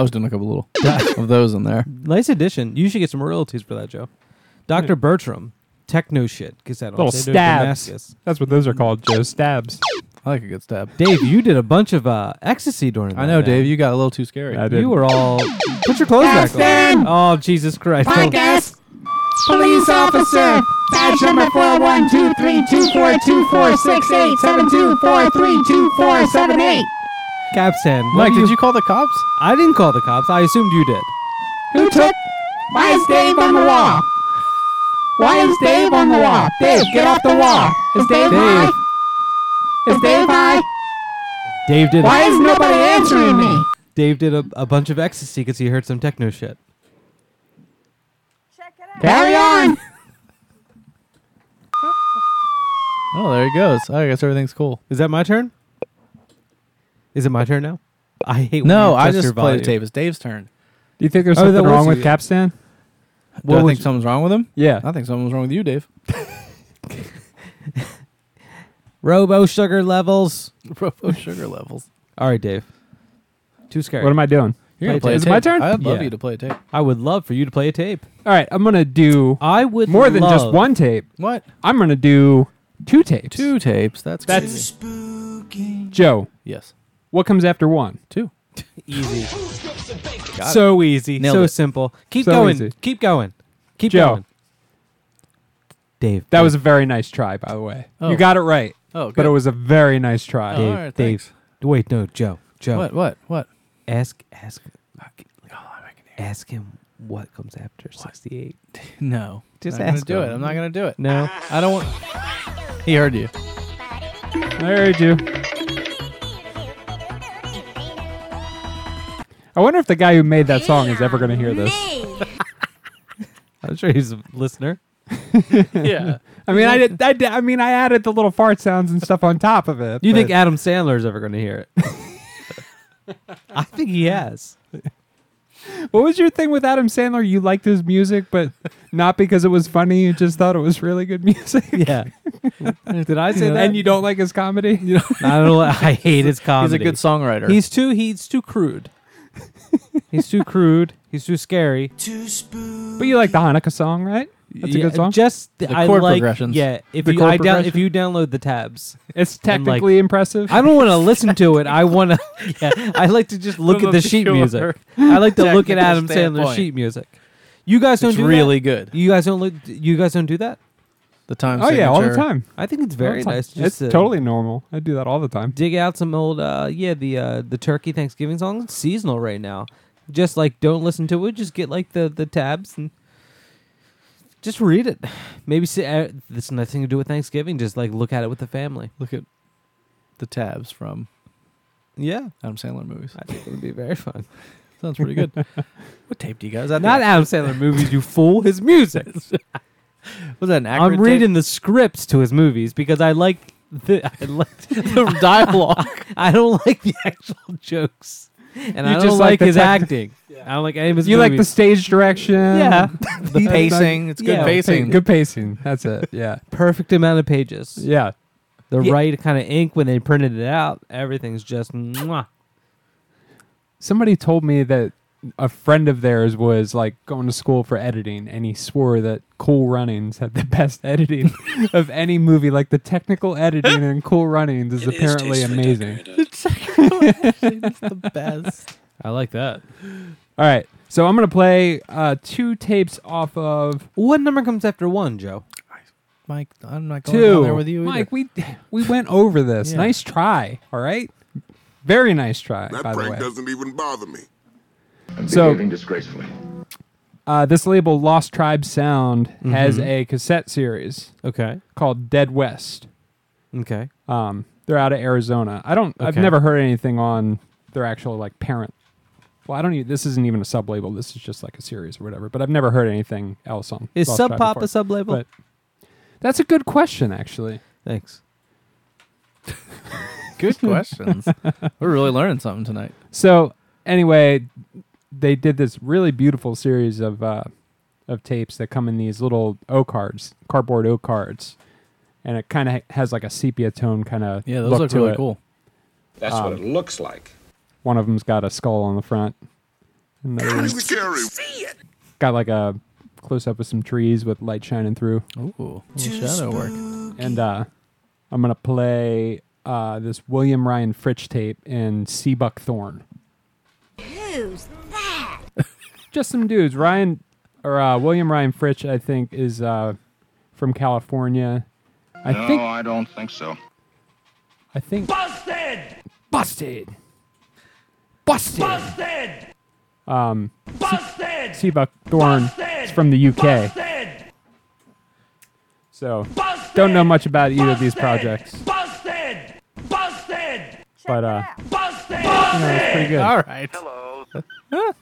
I was doing a couple little of those in there. Nice addition. You should get some royalties for that, Joe. Dr. Bertram, techno shit. Because that Little stabs. That's what those are called, Joe. Stabs. I like a good stab. Dave, you did a bunch of uh, ecstasy during that. I know, man. Dave. You got a little too scary. I did. You were all. Put your clothes back on. Oh, Jesus Christ. Podcast. Police officer. Badge number 4123246872472432478. Capstan. what Mike, do did you call the cops? I didn't call the cops. I assumed you did. Who took? Why is Dave on the wall? Why is Dave on the wall? Dave, get off the wall. Is Dave, high? Is Dave high? Dave did. Why is nobody answering me? Dave did a, a bunch of ecstasy because he heard some techno shit. Check it out. Carry on. Oh, there he goes. I guess everything's cool. Is that my turn? Is it my turn now? I hate. No, you I just played the tape. It's Dave's turn. Do you think there's Oh, that something was wrong with yeah. Capstan? Do What I would think you- something's wrong with him? Yeah. I think something's wrong with you, Dave. Robo sugar levels. Robo sugar levels. All right, Dave. Too scary. What am I doing? You're gonna Play play a Is it tape. my turn? I'd love Yeah. you to play a tape. I would love for you to play a tape. All right, I'm gonna do I would more than just love- one tape. What? I'm gonna do two tapes. Two tapes. That's That's crazy. Joe. Yes. What comes after one? Two. Easy. Got it. so easy. Nailed so it. simple. Keep So going. easy. Keep going. Keep Joe. going. Dave. That was a very nice try, by the way. Oh. You got it right. Oh, But it was a very nice try. Oh, Dave. all right, Dave. thanks. Wait, no, Joe. Joe. What? What? What? Ask. Ask. Oh, ask him what comes after sixty-eight. No. Just not gonna do him. it. I'm not gonna do it. No. I don't want. He heard you. I heard you. I wonder if the guy who made that song is ever going to hear this. I'm sure he's a listener. yeah. I mean, I did, I did. I mean, I added the little fart sounds and stuff on top of it. You but- think Adam Sandler is ever going to hear it? I think he has. What was your thing with Adam Sandler? You liked his music, but not because it was funny. You just thought it was really good music. Yeah. Did I say that? And you don't like his comedy? I don't. know. I hate his comedy. He's a good songwriter. He's too. He's too crude. he's too crude. He's too scary. But you like the Hanukkah song, right? That's a good song. Just The I chord like. progressions. Yeah. If The you chord I down, progression? if you download the tabs, It's and, like, technically impressive. I don't want to listen to it. I want to. Yeah. I like to just look From at the sheet pure music. I like to look at technical Adam Sandler's standpoint. sheet music. You guys don't It's do really that? good. You guys don't look. You guys don't do that. The time. oh yeah, all the time. I think it's very nice. Just It's to totally normal. I do that all the time. dig out some old. uh Yeah, the uh the turkey Thanksgiving song. It's seasonal right now. Just like don't listen to it. Just get like the the tabs and just read it. Maybe see, uh, this has nothing to do with Thanksgiving. Just like look at it with the family. Look at the tabs from Yeah, Adam Sandler movies. I think it would be very fun. Sounds pretty good. what tape do you guys have? Not Adam Sandler movies, you fool. His music. Was that an accurate I'm reading the scripts to his movies because I like the I like the dialogue. I don't like the actual jokes. and You I don't just like, like the his tech- acting. I don't like any of his You like the movies. stage direction. Yeah. The pacing. It's good Yeah, pacing. Good pacing. That's it. Yeah. perfect amount of pages. Yeah. The Yeah. right kind of ink when they printed it out. Everything's just mwah. Somebody told me that a friend of theirs was like going to school for editing and he swore that Cool Runnings had the best editing of any movie. Like the technical editing in Cool Runnings is It is apparently tastefully amazing. decorated. It's the best. I like that. All right. So I'm going to play uh, two tapes off of What number comes after one, Joe? Mike, I'm not going down two. there with you either. Mike, we we went over this. Yeah. Nice try. All right. Very nice try, That by the prank way. doesn't even bother me. So disgracefully. uh, this label, Lost Tribe Sound, has Mhm. a cassette series Okay. called Dead West. Okay. Um, they're out of Arizona. I don't. I've Okay. never heard anything on their actual like parent. Well, I don't. Even, this isn't even a sub label. This is just like a series or whatever. But I've never heard anything else on. Is Lost Sub Tribe Pop before. a sub label? But that's a good question, actually. Thanks. Good questions. We're really learning something tonight. So anyway, they did this really beautiful series of uh, of tapes that come in these little O cards, cardboard O cards, and it kind of has like a sepia tone kind of Yeah, those look look to really it. cool. That's Um, what it looks like. One of them's got a skull on the front. Another one's Scary. got like a close up of some trees with light shining through. Ooh, little shadow work. And uh, I'm gonna play uh, this William Ryan Fritch tape in Seabuckthorn. Who's that? Just some dudes. Ryan or uh, William Ryan Fritch, I think, is uh, from California. I no, think. I don't think so. I think. Busted! Busted. Busted. Busted! Um, Busted! Seabuck Thorn is from the UK, Busted! so Busted! don't know much about either of these projects, Busted! Busted! but uh, Busted! you know, it's pretty good. All right. Hello. All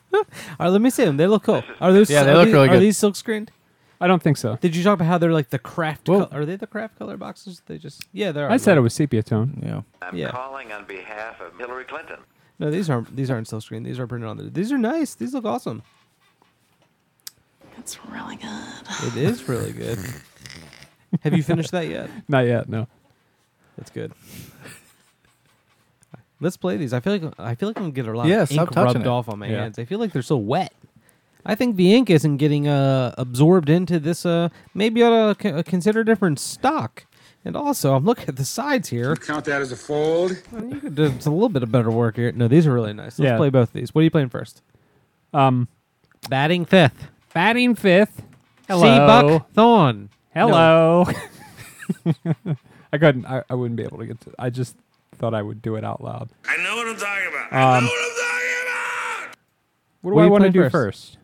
right, let me see them. They look cool. Are those? Yeah, they are look these, really Are good. these silk screened? I don't think so. Did you talk about how they're like the craft? Whoa. Col- are they the craft color boxes? They just yeah, they're. I said it was sepia tone. Yeah. I'm Yeah. calling on behalf of Hillary Clinton. No, these aren't. These aren't silk screen. These are printed on the. These are nice. These look awesome. That's really good. It is really good. Have you finished that yet? Not yet. No. That's good. Let's play these. I feel like I feel like I'm gonna get a lot Yeah, of stop ink touching rubbed it. off on my Yeah. hands. I feel like they're so wet. I think the ink isn't getting uh, absorbed into this. Uh, maybe I ought to c- consider different stock. And also, I'm looking at the sides here. Count that as a fold. Well, You could do a little bit of better work here. No, these are really nice. Let's Yeah. play both of these. What are you playing first? Um, Batting fifth. batting fifth. Hello. Seabuckthorn. Hello. I couldn't. I, I wouldn't be able to get to. I just thought I would do it out loud. I know what I'm talking about. I Um, know what I'm talking about. What do What are I you want to playing do first? first?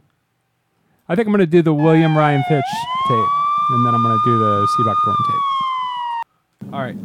I think I'm going to do the William Ryan Fritch tape, and then I'm going to do the Seabuckthorn tape. All right.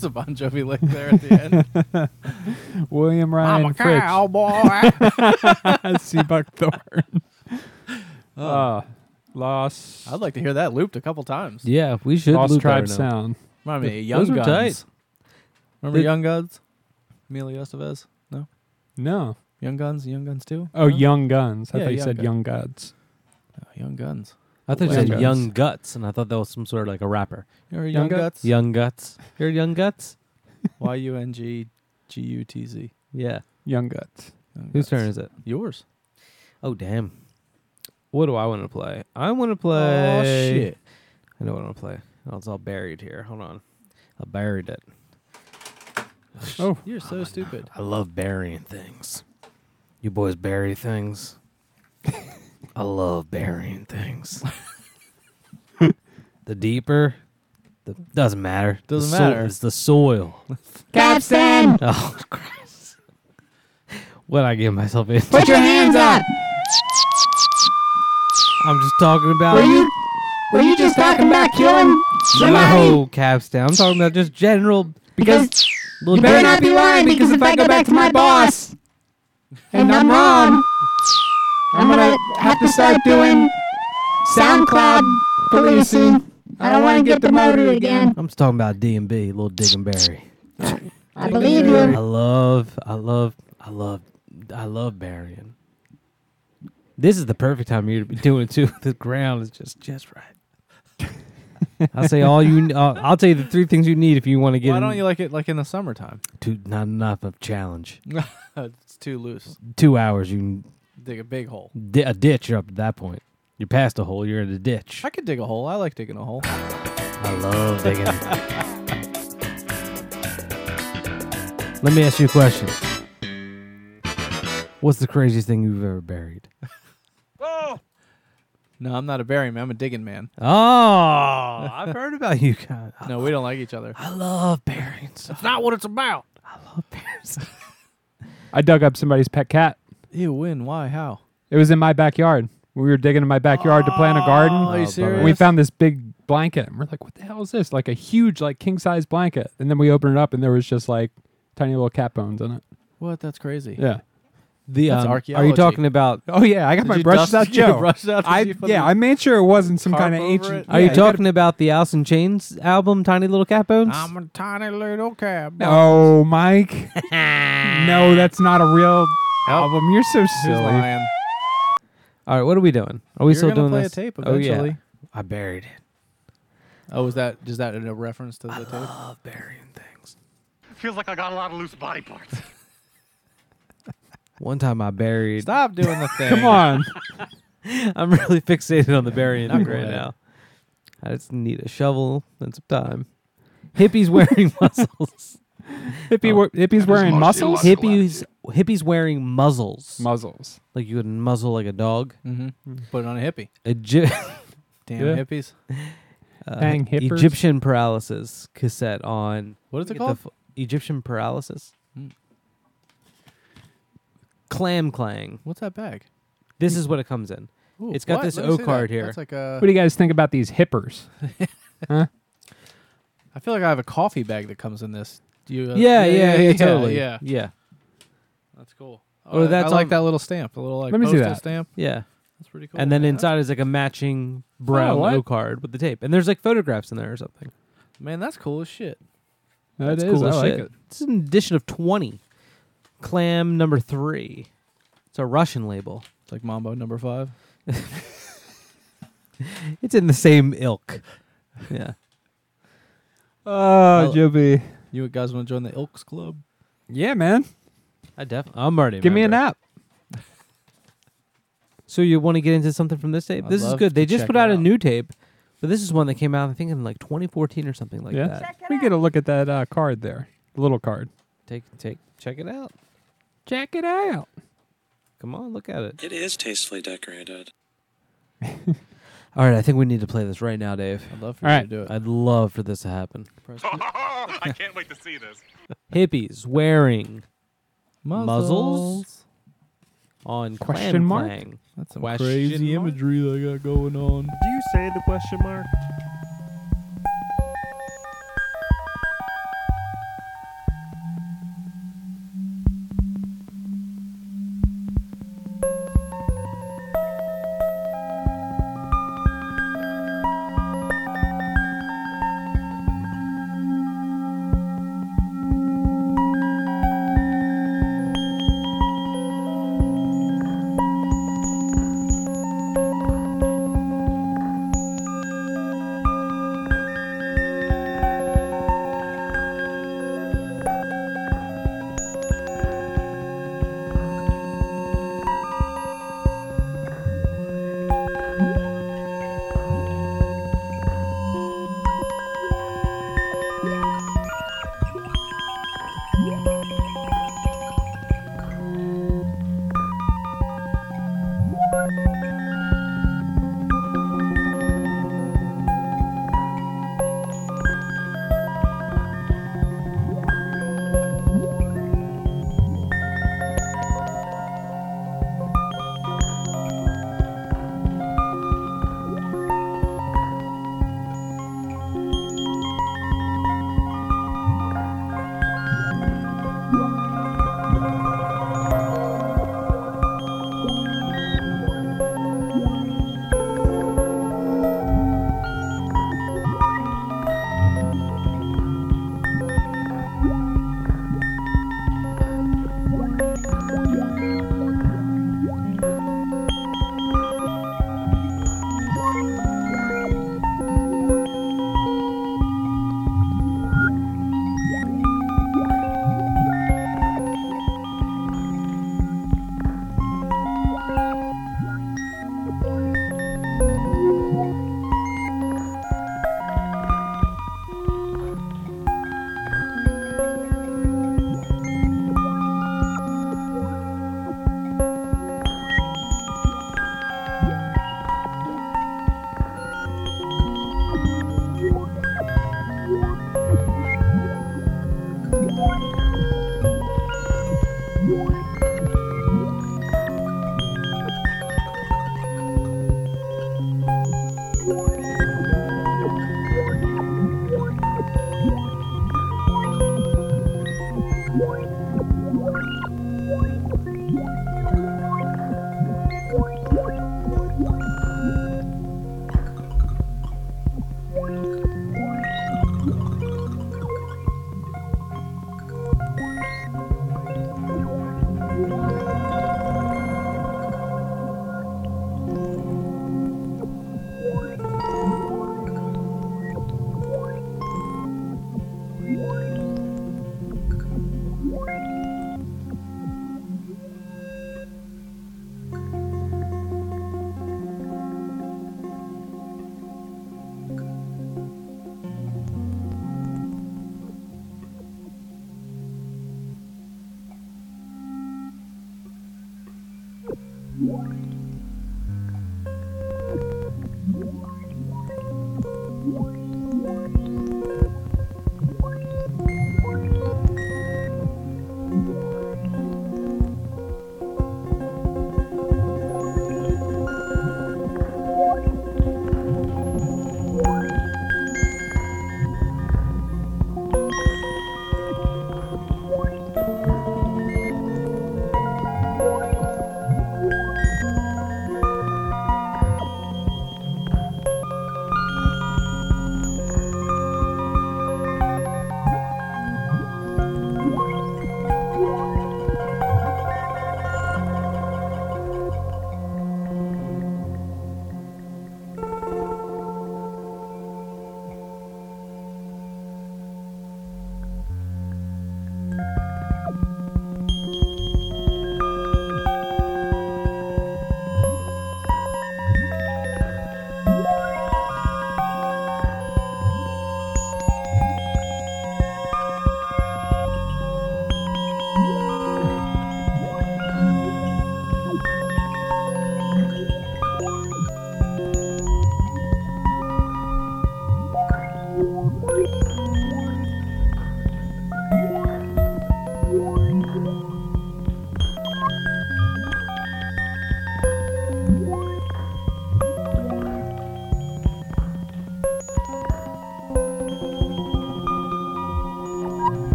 What's a Bon Jovi lick there at the end? William Ryan I'm a Fritch. cowboy. Seabuckthorn. Uh, Lost. I'd like to hear that looped a couple times. Yeah, we should Lost loop that Tribe. Sound. Remind me of Young those were Guns. tight. Remember Did- Young Guns? Emilio Estevez? No? No. Young Guns? Young Guns too? Oh, No? Young Guns. I Yeah, thought you Young said Guns. Young Gods. Oh, Young Guns. I thought you Young said Guts. Young Guts, and I thought that was some sort of like a rapper. You heard Young Young, Guts? Guts? Young Guts. You're Young Guts? Y U N G G U T Z. Yeah. Young Guts. Young Whose Guts. turn is it? Yours. Oh, damn. What do I want to play? I want to play. Oh, shit. I know what I want to play. Oh, it's all buried here. Hold on. I buried it. Oh. You're so oh, stupid. I love burying things. You boys bury things. I love burying things. the deeper, the doesn't matter. The Doesn't so- matter. It's the soil. Capstan, Oh Christ! What I get myself into? put your hands up. I'm just talking about. Were you, were you just talking about killing somebody? no capstan. I'm talking about just general Because little you better not be lying because if I go back to my boss and I'm wrong, I'm gonna have to start doing SoundCloud policing. I don't want to get demoted again. I'm just talking about D and B, little dig and bury. I believe you. I love, I love, I love, I love burying. This is the perfect time of year to be doing it too. The ground is just just right. I'll say all you. Uh, I'll tell you the three things you need if you want to get. Why don't you like it like in the summertime? Too, not enough of challenge. it's too loose. Two hours, you can Dig a big hole. di- a ditch. You're up to that point. You're past a hole. You're in a ditch. I could dig a hole. I like digging a hole. I love digging. Let me ask you a question. What's the craziest thing you've ever buried? No, I'm not a burying man. I'm a digging man. Oh, I've heard about you guys. No, we don't like each other. I love burying stuff. That's not what it's about. I love burying stuff. I dug up somebody's pet cat. Ew, when? Why? How? It was in my backyard. We were digging in my backyard to plant a garden. Oh, are you bummer. serious? We found this big blanket. And we're like, what the hell is this? Like a huge, like king size blanket. And then we opened it up and there was just like tiny little cat bones in it. What? That's crazy. Yeah. The That's um, are archaeology. you talking about? Oh yeah, I got Did my you brushes dust- out, you Joe. brush it out? Did I you yeah, I made sure it wasn't some tarp kind of over ancient. it? Are Yeah, you gotta- talking about the Alice in Chains album, Tiny Little Cat Bones? I'm a tiny little cat. No, Mike. no, that's not a real album. You're so Who's silly. lying? All right, what are we doing? Are we You're still gonna doing play this? a tape Oh eventually. yeah, I buried it. Oh, is that is that a reference to the tape? Love burying things. Feels like I got a lot of loose body parts. One time I buried. Stop doing the thing. Come on. I'm really fixated on the burying Not thing go right ahead. now. I just need a shovel and some time. Hippies wearing muscles. Hippie, wa- hippies wearing muscles. Hippies, hippies wearing muzzles. Muzzles. like you would muzzle like a dog. Mm-hmm. Put it on a hippie. Egy- Damn Yeah. hippies. uh, Dang hippers. Egyptian paralysis cassette on. What is it called? f- Egyptian paralysis. Hmm. Clam clang. What's that bag? This is what it comes in. Ooh, It's got what? this Let O card that. here. That's like a. What do you guys think about these hippers? huh? I feel like I have a coffee bag that comes in this. Do you? uh, yeah, yeah, yeah, totally. Yeah, yeah, that's cool. Oh, I- that's I like on- that little stamp. A little like Let me see postal that. stamp. yeah. That's pretty cool. And then man. inside is like a matching brown what? O card with the tape, and there's like photographs in there or something. man, that's cool as shit. That That's is. cool I as like shit. it. It's an edition of twenty. Clam number three. It's a Russian label. It's like Mambo number five. It's in the same ilk. Yeah. Oh, Joby. You guys want to join the Ilks Club? Yeah, man. I definitely. I'm already. Give me a member. nap. So you want to get into something from this tape? I'd this is love good. They just check put it out a out. new tape, but this is one that came out I think in like 2014 or something like yeah. that. We get a look at that uh, card there. The little card. Take take check it out. Check it out. Come on, look at it. It is tastefully decorated. All right, I think we need to play this right now, Dave. I'd love for All you right. to do it. I'd love for this to happen. I can't wait to see this. Hippies wearing Muzzles. on Question Clam mark? Clang. That's some Question crazy mark? imagery I got going on. Do you say the question mark?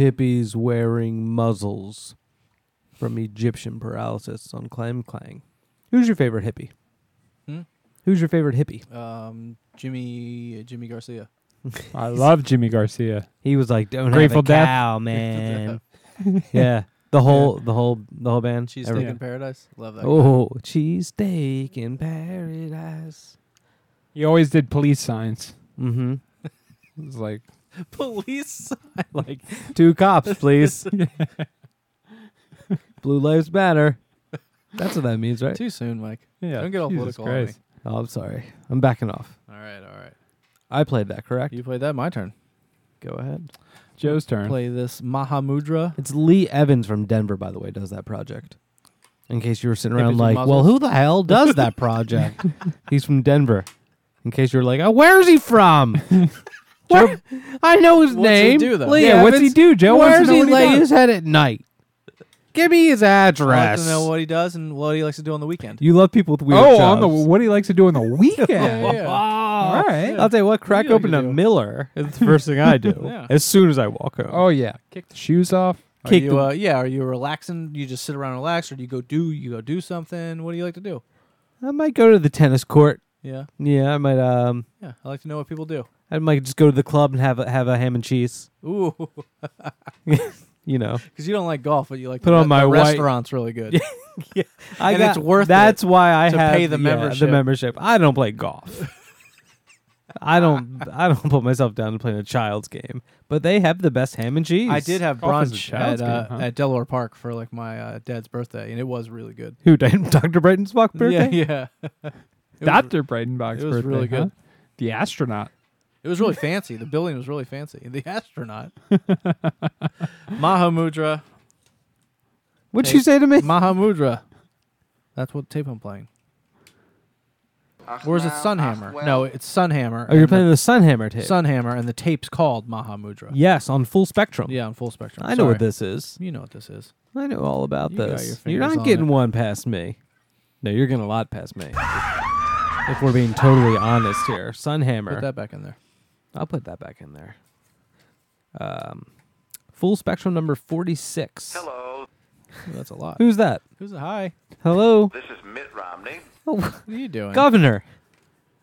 Hippies wearing muzzles from Egyptian paralysis on Clam Clang. Who's your favorite hippie? Hmm? Who's your favorite hippie? Um, Jimmy Jimmy Garcia. I love Jimmy Garcia. He was like, "Don't Grateful have a Death. cow, man." yeah, the whole, the whole, the whole band. Cheesesteak Every- in Paradise. Love that. guy. Oh, cheesesteak in paradise. He always did police signs. Mm-hmm. It was like Police. like two cops, please. Blue lives matter. That's what that means, right? Too soon, Mike. Yeah, Don't get all Jesus political on me. Christ. Oh, I'm sorry. I'm backing off. All right, all right. I played that, correct? You played that. My turn. Go ahead. Joe's turn. Play this Mahamudra. It's Lee Evans from Denver, by the way, does that project. In case you were sitting Hippies around with like, well, muzzles? who the hell does that project? He's from Denver. In case you're like, oh, where's he from? Where? I know his What's he name. do, though? Lee Yeah, what's he do? Joe wants Where's to know he what he lay his head at night? Give me his I'd like address. to know what he does and what he likes to do on the weekend. you love people with weird oh, jobs. on the what he likes to do on the weekend. Yeah, yeah. All right. I'll tell you what, crack you open to a do? Miller is the first thing I do Yeah. as soon as I walk home. Oh yeah, kick the shoes off. Are Kick you, the- uh, yeah, are you relaxing? You just sit around and relax, or do you go do you go do something? What do you like to do? I might go to the tennis court. Yeah, Yeah, I might. Um, yeah. I like to know what people do. I might just go to the club and have a, have a ham and cheese. Ooh, You know, because you don't like golf, but you like Put the, on the my white- restaurant's really good. yeah, I And got, it's worth That's it why I to have pay the yeah, membership. The membership. I don't play golf. I don't. I don't put myself down to play a child's game. But they have the best ham and cheese. I did have Golf is a brunch child's at uh, game, huh? at Delaware Park for like my uh, dad's birthday, and it was really good. Who? Dr. Brighton's walk birthday. Yeah, yeah. It was- Dr. Breitenbach's it was birthday. really huh? good. The astronaut. It was really fancy. The building was really fancy. The astronaut, Mahamudra, What'd you say to me? Mahamudra. That's what tape I'm playing. Or is it Sunhammer? No, it's Sunhammer. Oh, you're playing the Sunhammer tape. Sunhammer, and the tape's called Mahamudra. Yes, on full spectrum. Yeah, on full spectrum. I know what this is. You know what this is. I know all about You this. your You're not on getting it. one past me. No, you're getting a lot past me. if we're being totally honest here, Sunhammer. Put that back in there. I'll put that back in there. Um, full spectrum number forty-six. Hello, Ooh, that's a lot. Who's that? Who's a hi? Hello, this is Mitt Romney oh, What are you doing? Governor.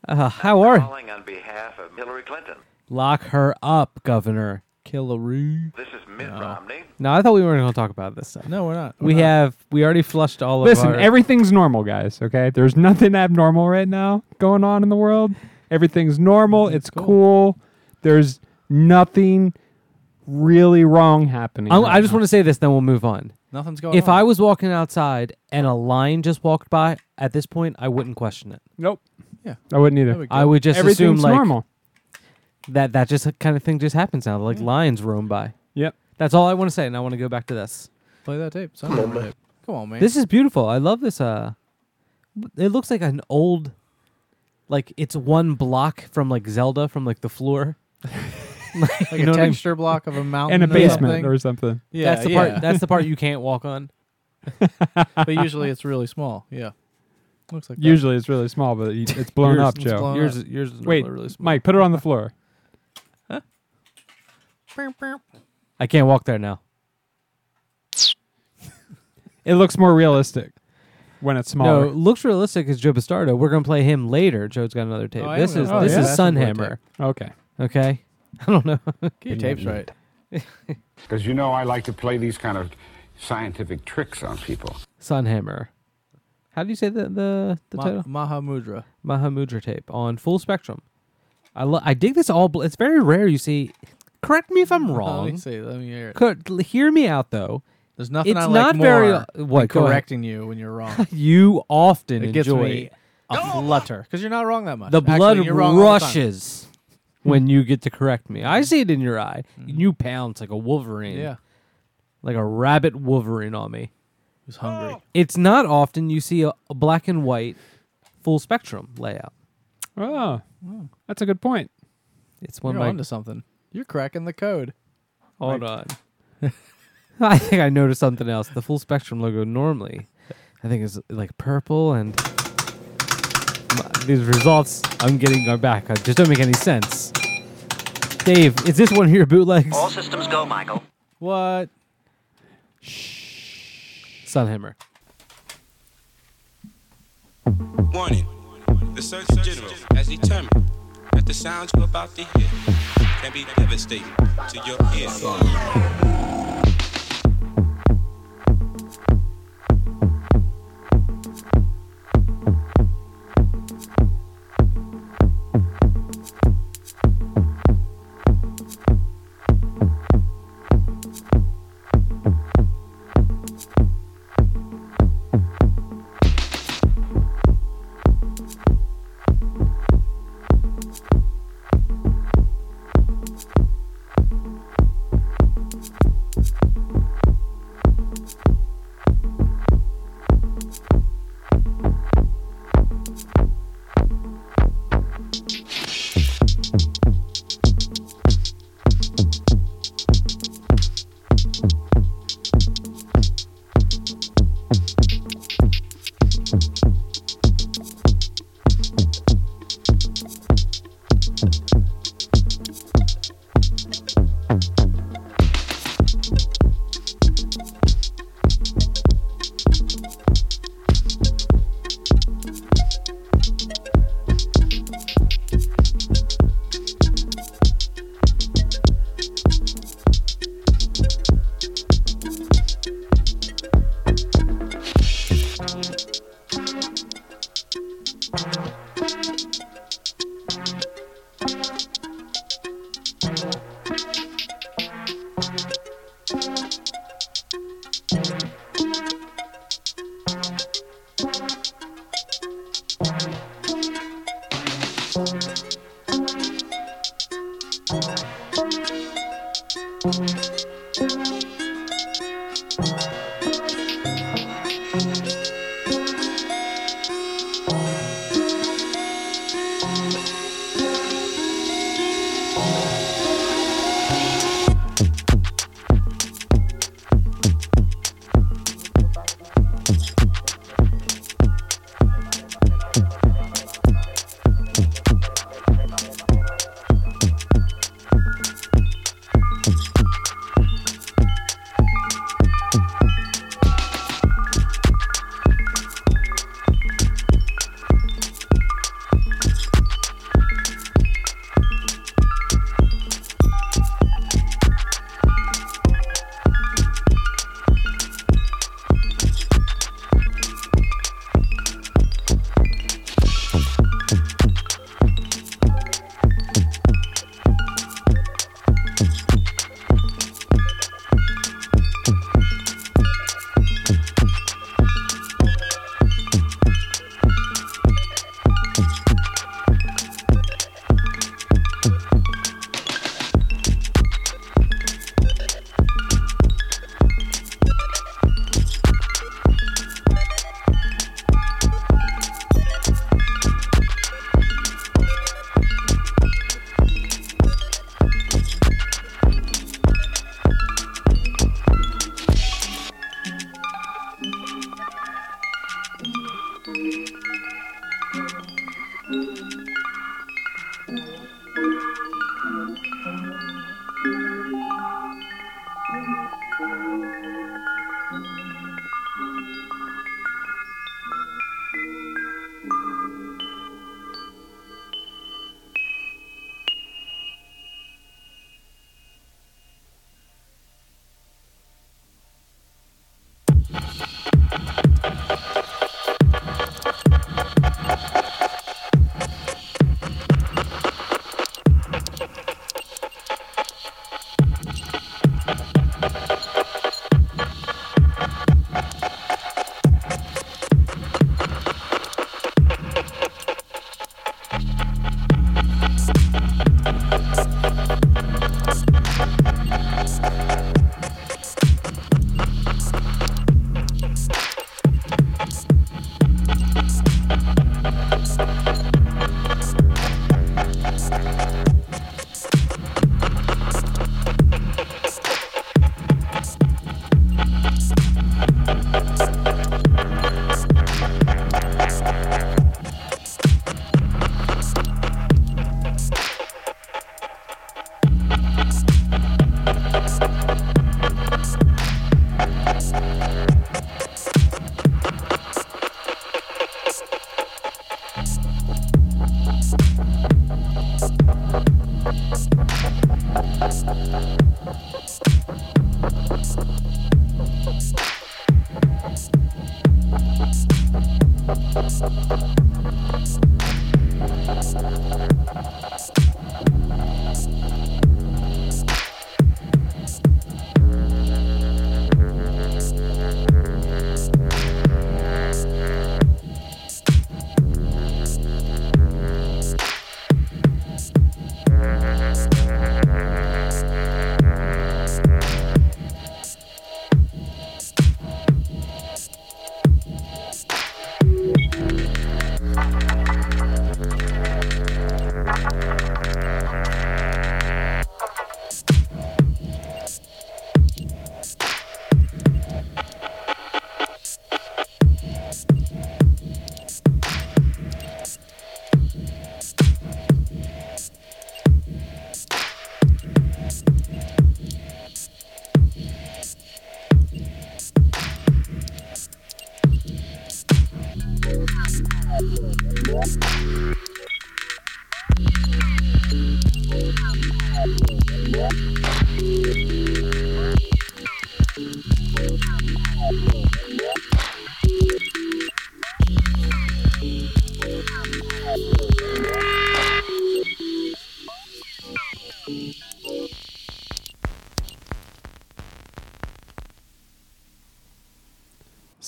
Uh, how are? You? calling on behalf of Hillary Clinton. Lock her up, Governor. Hillary. This is Mitt Romney. No, I thought we weren't going to talk about this stuff. No, we're not. We're we not. have. We already flushed all Listen, of our. Listen, everything's normal, guys. Okay, there's nothing abnormal right now going on in the world. Everything's normal. It's cool. cool. There's nothing really wrong happening. I, right I just want to say this, then we'll move on. Nothing's going If on. I was walking outside and a lion just walked by, at this point, I wouldn't question it. Nope. Yeah. I wouldn't either. There we go. I would just Everything's assume like normal. that that just kind of thing just happens now. Like lions roam by. Yep. That's all I want to say, and I want to go back to this. play that tape. Sunhammer tape. Come on, man. This is beautiful. I love this. Uh, it looks like an old, like it's one block from like Zelda from like the floor. like, like you know a what I mean? texture block of a mountain In a or basement something. or something. Yeah, that's the yeah. part. That's the part you can't walk on. but usually it's really small. Yeah. Looks like that. Usually it's really small, but y- it's blown Yours- up, it's Joe. blown Yours, up. is- yours is Wait, normally really small. Mike, put it on the floor. I can't walk there now. It looks more realistic when it's No, smaller. it looks realistic as Joe Bastardo. We're gonna play him later. Joe's got another tape. Oh, I this am is gonna play this that. is That's Sunhammer. Okay. Okay, I don't know. Get your tapes right. Because you know I like to play these kind of scientific tricks on people. Sunhammer. How do you say the the, the Ma- title? Mahamudra. Mahamudra tape on full spectrum. I lo- I dig this all. Bl- it's very rare you see. Correct me if I'm Let me wrong. see. Let me hear it. Co- hear me out though. There's nothing It's I like not more very- than what, ahead. correcting you when you're wrong. You often it gets enjoy me a flutter because you're not wrong that much. the Actually, blood you're wrong all the time. rushes when you get to correct me. I see it in your eye. You pounce like a wolverine. Mm-hmm. Yeah, like a rabbit wolverine on me. who's hungry? It's not often you see a, a black and white full spectrum layout. Oh, that's a good point. It's one You're of onto something. You're cracking the code. Hold on. I think I noticed something else. The full spectrum logo normally, I think is like purple, and m- these results I'm getting are back. I just don't make any sense. Dave, is this one of your bootlegs? All systems go, Michael. What? Shh. Sunhammer. Warning. The Surgeon General has determined that the sounds you're about to hear can be devastating to your ears.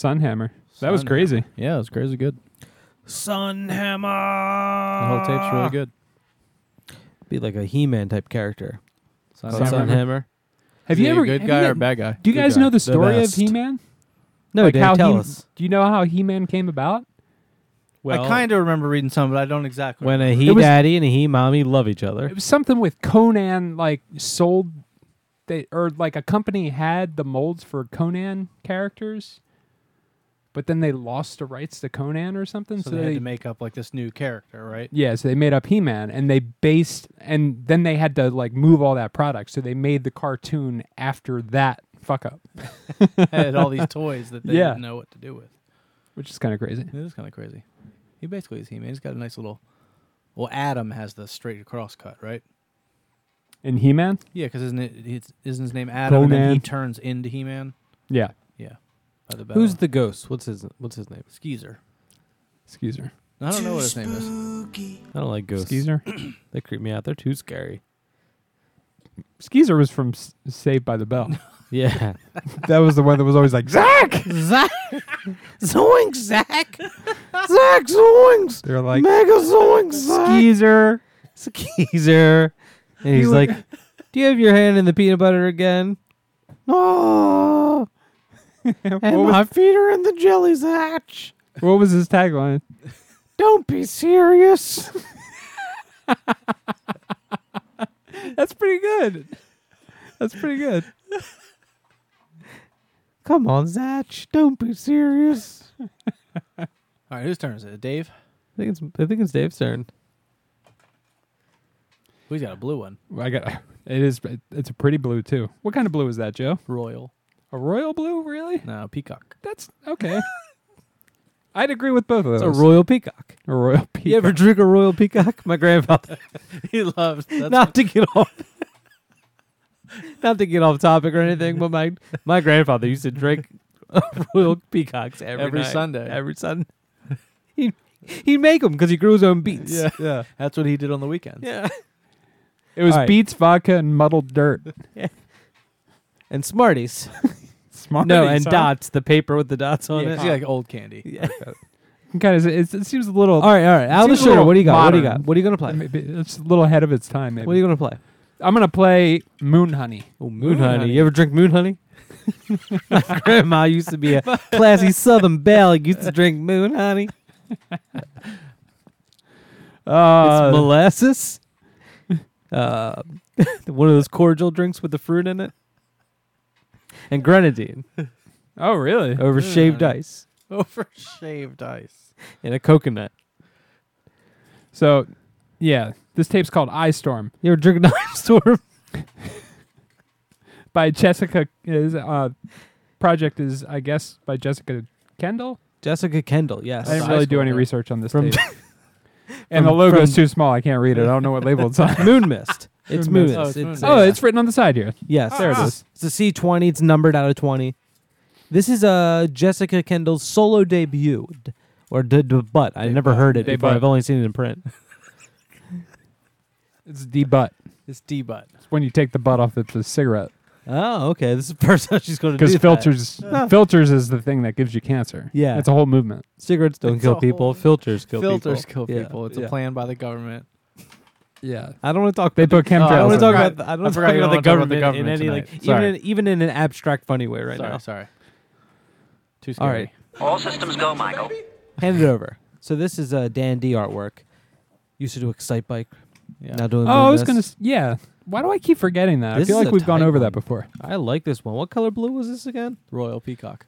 Sunhammer. That was Sunhammer. crazy. Yeah, it was crazy good. Sunhammer. The whole tape's really good. Be like a He-Man type character. Sunhammer. Called Sunhammer. Have Is you he a ever good have guy you- or bad guy? Do you Good guys guy. know the The story of best. He-Man? No, like Dave, how tell He- us. Do you know how He-Man came about? Well, I kind of remember reading some, but I don't exactly. when a he was- daddy and a he mommy love each other. It was something with Conan, like sold, they or like a company had the molds for Conan characters, but then they lost the rights to Conan or something. so they had to make up like this new character, right? Yeah, so they made up He-Man and they based and then they had to like move all that product. So they made the cartoon after that fuck up, Had all these toys that they Yeah. didn't know what to do with. which is kind of crazy. It is kind of crazy. He basically is He Man. He's got a nice little. Well, Adam has the straight across cut, right? In He Man, Yeah, because isn't it? It's, isn't his name Adam? And then he turns into He Man. yeah, Yeah. By the Who's the ghost? What's his What's his name? Skeezer? excuse her, I don't know what his name is. I don't like ghosts. Skeezer. They creep me out. They're too scary. Skeezer was from S- Saved by the Bell. Yeah. that was the one that was always like Zach. Zach. Zoinks, Zach. Zach Zoinks. They're like Mega Zoinks, Zach. Skeezer. Skeezer. And he's He like, Do you have your hand in the peanut butter again? Oh. and was- my feet are in the jelly's hatch. What was his tagline? Don't be serious. That's pretty good. That's pretty good. Come on, Zach. Don't be serious. All right, whose turn is it? Dave. I think it's I think it's Dave's turn. Who's got a blue one? I got it is it's a pretty blue too. What kind of blue is that, Joe? Royal. A royal blue, really? No, peacock. That's okay. I'd agree with both of It's those. a royal peacock. A royal peacock. You ever drink a royal peacock? My grandfather. he loves. That's not to get off. not to get off topic or anything, but my my grandfather used to drink royal peacocks every Every night. Sunday. Every Sunday. He he'd make them because he grew his own beets. Yeah. Yeah. That's what he did on the weekends. Yeah. It was All right. beets, vodka, and muddled dirt. And Smarties. Smarties, no, and huh? dots. The paper with the dots on Yeah, it. 'cause he like old candy. Yeah. Kind of, it, it seems a little. All right, all right. Out of the seems a sugar. little What do you got? What do you got? What are you gonna play? Maybe it's a little ahead of its time. Maybe. What are you gonna play? I'm gonna play Moon Honey. Oh, moon, honey. You ever drink moon honey? My grandma used to be a classy Southern belle. Used to drink moon honey. Uh, it's molasses. Uh, one of those cordial drinks with the fruit in it, and grenadine oh, really? over shaved ice Over shaved ice. and a coconut. So, yeah, this tape's called Eye Storm You ever drink an ice storm? by Jessica. Is uh, project is I guess by Jessica Kendall. Jessica Kendall. Yes. I didn't really do any research on this From- tape. and the from- logo's from- too small. I can't read it. I don't know what label it's on. moon mist. It's Moon moon mist. mist. Oh, it's It's, moon oh, it's written on the side here. Yes, There it is. It's a C twenty. It's numbered out of twenty. This is uh Jessica Kendall's solo debut, d- or d- debut. I never heard it before. Debut. I've only seen it in print. It's D butt. It's D butt. It's when you take the butt off of the cigarette. Oh, okay. This is the first time she's going to do Because that. filters, filters is the thing that gives you cancer. Yeah. it's a whole movement. Cigarettes don't It's kill people. whole- Filters kill people. Filters people. kill Yeah. people. It's Yeah. a plan by the government. Yeah, I don't want to talk. they about put the- chemtrails. I don't want to talk about. The, I don't want to talk about the don't wanna talk about government, in any like even in, even in an abstract funny way right sorry, now. sorry. Too scary. right, All systems go, Michael. hand it over. So this is a uh, Dan D artwork. Used to do Excite Bike. Yeah. Now doing. Oh, I was Mist. gonna. s- Yeah. Why do I keep forgetting that? This I feel like we've gone over one. that before. I like this one. What color blue was this again? Royal peacock.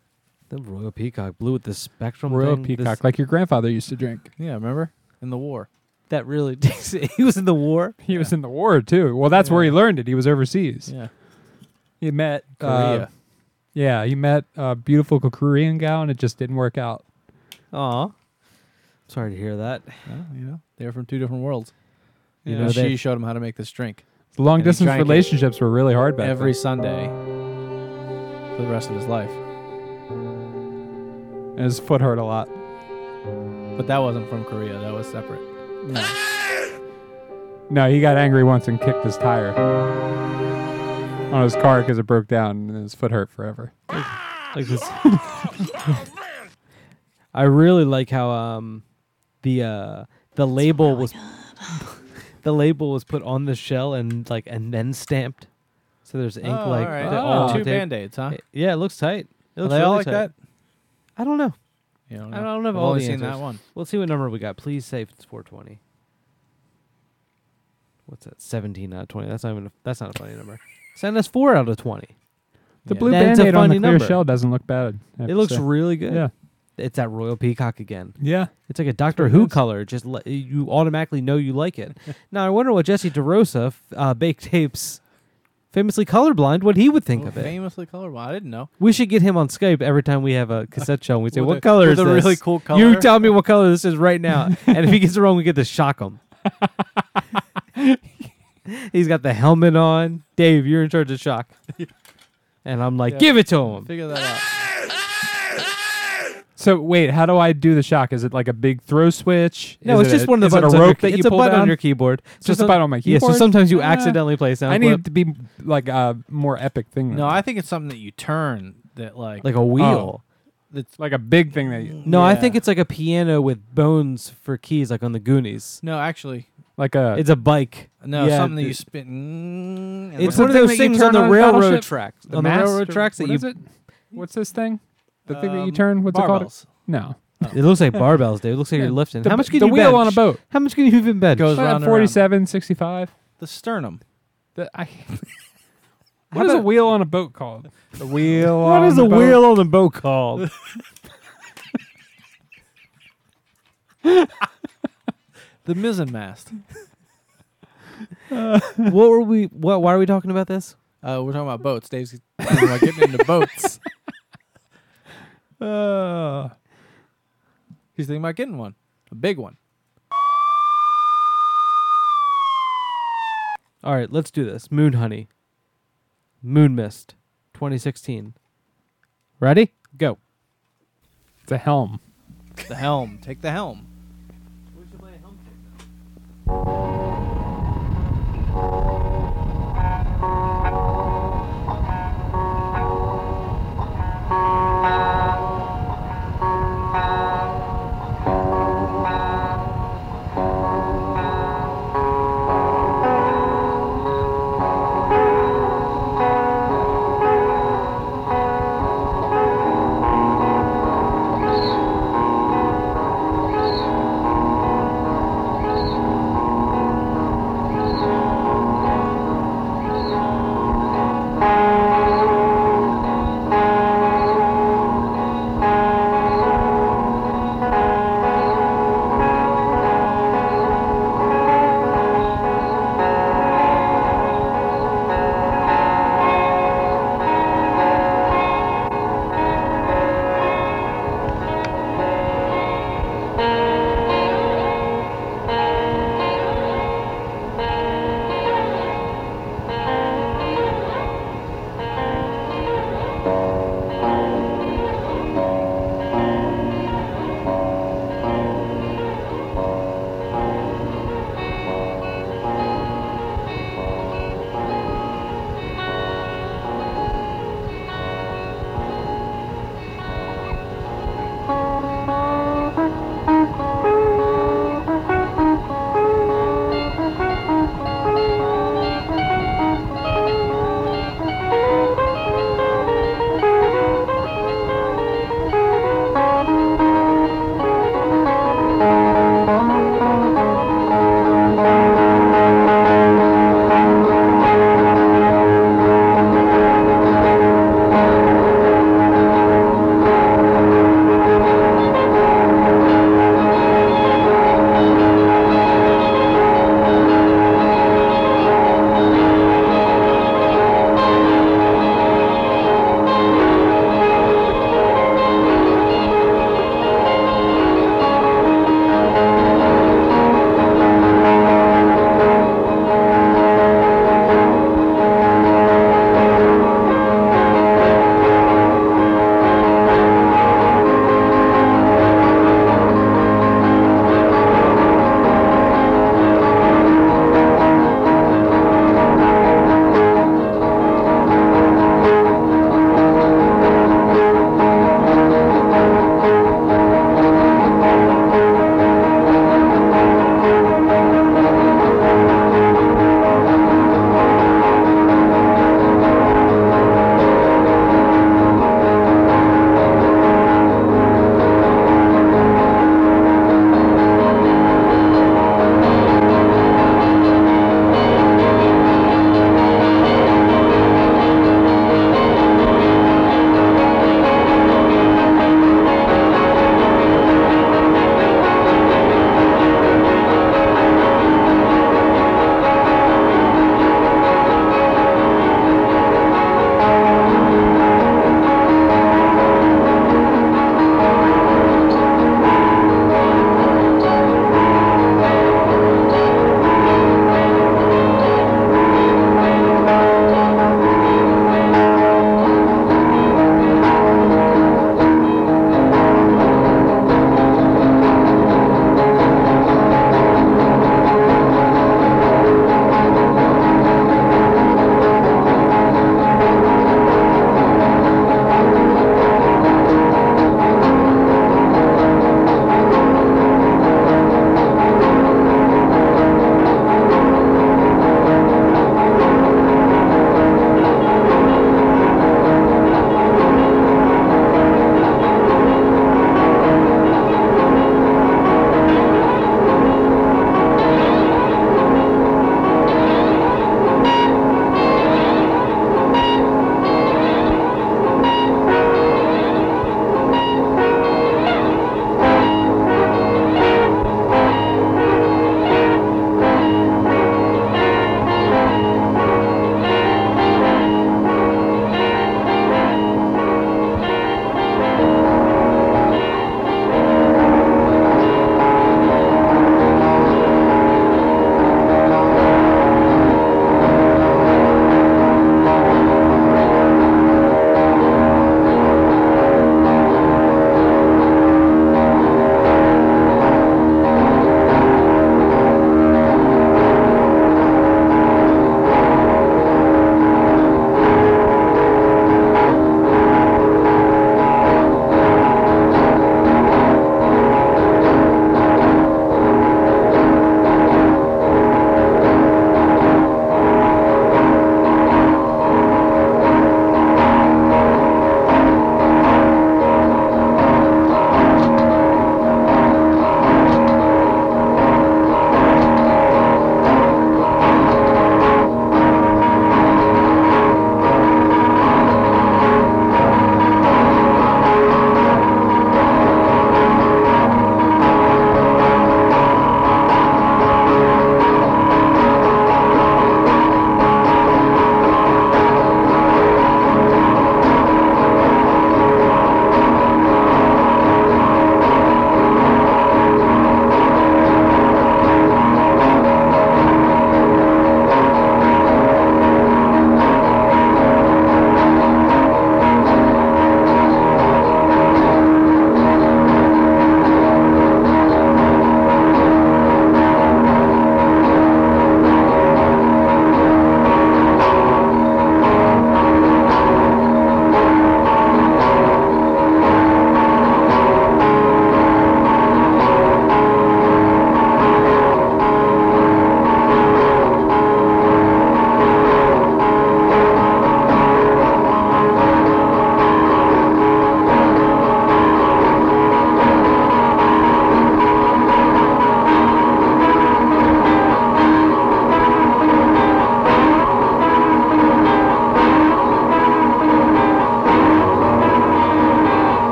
The royal peacock blue with the spectrum. Royal thing. peacock, This- like your grandfather used to drink. Yeah, remember in the war. That really takes it. He was in the war. He was in the war too. Well, that's where he learned it. He was overseas. Yeah. He met uh, Korea. yeah, he met a beautiful Korean gal, and it just didn't work out. Aw. Sorry to hear that. Well, you know, they're from two different worlds. You You know, know, they- she showed him how to make this drink Long And he distance drank it relationships were really hard back every then. Sunday for the rest of his life. And his foot hurt a lot. But that wasn't from Korea. That was separate. No, no, he got angry once and kicked his tire on his car because it broke down, and his foot hurt forever. Like this. I really like how um the uh the label was the label was put on the shell and like and then stamped. So there's ink Oh, like all right. the- Oh, all two tape. Band-Aids, huh? Yeah, it looks tight. It Are looks they all really like tight. that? I don't know. You don't I know. don't have I've only seen answers. that one. Let's see what number we got. Please say it's 420. What's that? 17 out of 20. That's not even. A, that's not a funny number. Send us four out of 20. The Yeah. blue That's a band-aid on the clear number. shell doesn't look bad. It looks say. really good. Yeah. It's that royal peacock again. Yeah. It's like a Doctor what it Who is. color. Just le- you automatically know you like it. now I wonder what Jesse DeRosa f- uh, baked tapes famously colorblind, what he would think of it. Famously colorblind. I didn't know. We should get him on Skype every time we have a cassette show. and We say, With "What a- color with is a this?" really cool color. You tell me what color this is right now, and if he gets it wrong, we get to shock him. He's got the helmet on. Dave, you're in charge of shock. And I'm like, Yeah. give it to him. Figure that out. So wait, how do I do the shock? Is it like a big throw switch? No, Is it's it just a, one of the is it buttons a on your rope that you it's a button down? on your keyboard. It's just a button on my keyboard. Yeah, keyboard. so sometimes you Ah. accidentally play sound I need it to be like a more epic thing. No, that. I think it's something that you turn that like like a wheel. That's like a big thing that you, No, I think it's like a piano with bones for keys, like on the Goonies. no, actually, like a It's a bike. no, Yeah, something that you spin. and It's one of those things on the railroad tracks. The on the mast railroad tracks that what you. is it? What's this thing? The thing that you Um, turn? What's it called? barbells. No. It looks like barbells, Dave. It looks like Yeah, you're lifting. the How much can the you wheel bench? on a boat. How much can you even bench? Goes Uh, round and 47, 65. The sternum. The, I, what is a wheel on a boat called? The wheel What on is the a boat? wheel on the boat called? The mizzen mast. what were we? What? Why are we talking about this? Uh, we're talking about boats. Dave's talking about getting into boats. Uh, He's thinking about getting one, a big one. All right, let's do this. Moon Honey. Moon Mist, 2016. Ready? Go. it's a helm. The helm. Take the helm.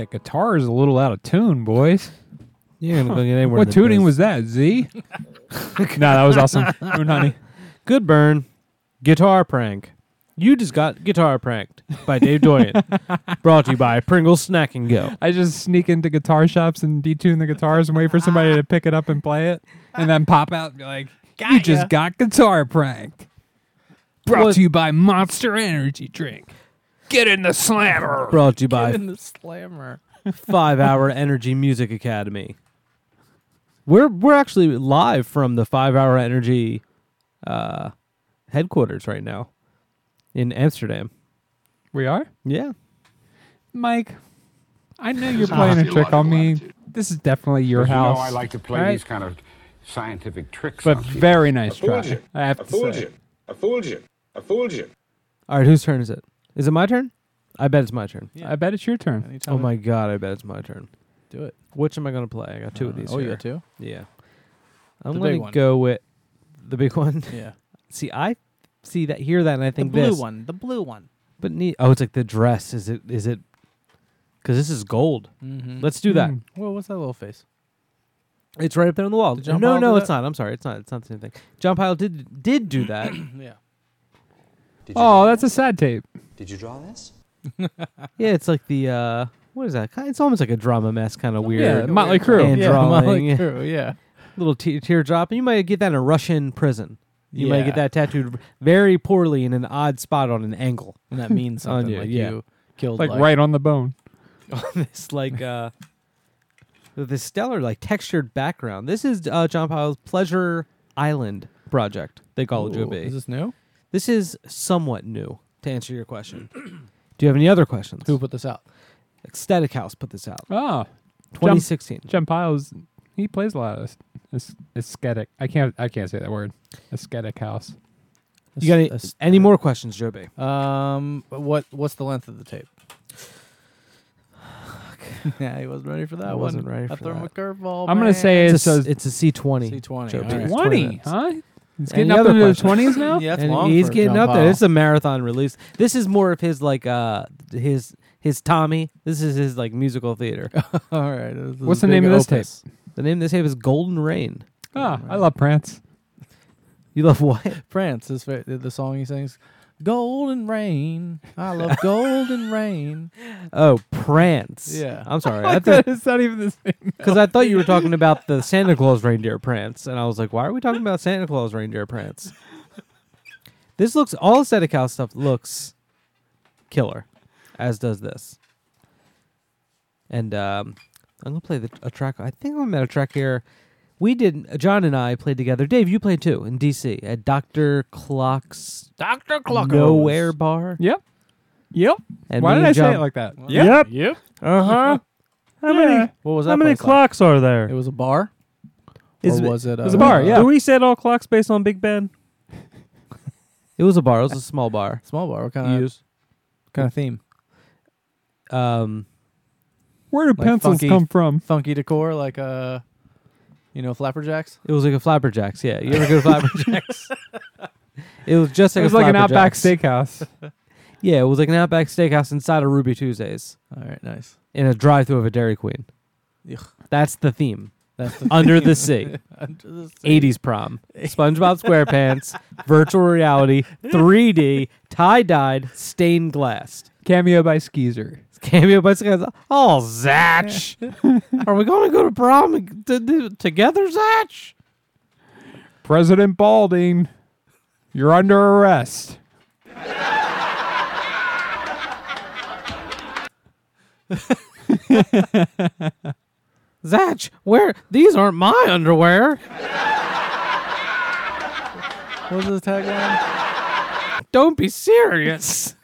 That guitar is a little out of tune, boys. You're go get. What in tuning biz. was that, Z? no, that was awesome. Moon Honey. Good burn. Guitar prank. You just got guitar pranked by Dave Doyen. Brought to you by Pringles Snack and Go. I just sneak into guitar shops and detune the guitars and wait for somebody to pick it up and play it, and then pop out and be like, "You just got guitar pranked." Brought What- to you by Monster Energy Drink. Get in the slammer. Brought to you by in the slammer. Five Hour Energy Music Academy. We're we're actually live from the Five Hour Energy uh, headquarters right now in Amsterdam. We are, Yeah. Mike. I know you're playing a trick on me. This is definitely your 'Cause you house. know I like to play Alright? these kind of scientific tricks. But on very nice fooled try. you. I have I to fooled say. you. I fooled you. I fooled you. All right, whose turn is it? Is it my turn? I bet it's my turn. I bet it's your turn. Anytime Oh my god, I bet it's my turn. Do it. Which am I going to play? I got two of these. Oh, you got two? Yeah. I'm The going big to one. go with the big one. Yeah. See, I see that, hear that, and I think The think blue this. one. The blue one. But neat. Oh, it's like the dress. Is it? Is it? Because this is gold. Mm-hmm. Let's do that. Mm. Well, what's that little face? It's right up there on the wall. Did John no, Pyle no, do it's that? not. I'm sorry. It's not. It's not the same thing. John Pyle did did do that. yeah. Oh, that's a sad tape. Did you draw this? yeah, it's like the uh, what is that? It's almost like a drama mess kind of weird. Yeah, Motley Crue. Yeah, drawing. Motley yeah. Crue, yeah. Little te- teardrop. And you might get that in a Russian prison. You might get that tattooed very poorly in an odd spot on an angle. And that means On something. you, like yeah. you killed Like, like, right on the bone. on this like uh with this stellar like textured background. This is uh John Powell's Pleasure Island project. They call it Ooh, Joe B. Is this new? This is somewhat new to answer your question. Do you have any other questions? Who put this out? Ecstatic House put this out. Oh, 2016. Jim Piles, he plays a lot of es- aesthetic. I can't. I can't say that word. Aesthetic house. You got any, As- any more questions, Joe B? Um, what what's the length of the tape? yeah, he wasn't ready for that I one. wasn't ready I for threw him a that. curveball. I'm gonna man. say It's it's a, a, s- it's a C20. C20. Joe B. all right. 20, minutes. huh? He's Any getting up other into the twenties now. Yeah, that's and long he's for getting John up there. Powell. This is a marathon release. This is more of his like uh his his Tommy. This is his like musical theater. All right. this is What's a the name of this opus. the name of this tape is Golden Rain. Ah, I love Prance. You love what? France, his fa- the the song he sings, "Golden Rain." I love Golden Rain. Oh, Prance. Yeah. I'm sorry. I thought it's not even the same. because I thought you were talking about the Santa Claus reindeer prance, and I was like, why are we talking about Santa Claus reindeer prance? This looks all aesthetic house stuff looks killer, as does this. And um, I'm gonna play the, a track. I think I'm at a track here. We did. John and I played together. Dave, you played too in DC at Doctor Clock's Doctor Clock. Nowhere Bar. Yep. Yep. And Why did and I say it like that? Yep. Yep. Uh huh. How many? What was that? How many place like? clocks are there? It was a bar. Is or was it? it was a bar, yeah. Do we set all clocks based on Big Ben? it was a bar. It was a small bar. Small bar. What kind of Use. kind of theme? Um, Where do Like pencils funky- come from? Funky decor, like uh, you know, flapperjacks. it was like a Flapperjacks. Yeah, you ever go to Flapperjacks? it was just like It was a like an Outback Flapperjacks. Steakhouse. Yeah, it was like an Outback Steakhouse inside of Ruby Tuesdays All right, nice. in a drive-through of a Dairy Queen. Ugh. That's the theme. That's the Under the sea. Under the sea. 80s prom. SpongeBob SquarePants, virtual reality, 3D, tie-dyed, stained glass. Cameo by Skeezer. Cameo by Sky. Oh, Zatch. Are we going to go to prom to, to, together, Zatch? President Balding, you're under arrest. Zatch, where? These aren't my underwear. What was the tagline? Don't be serious.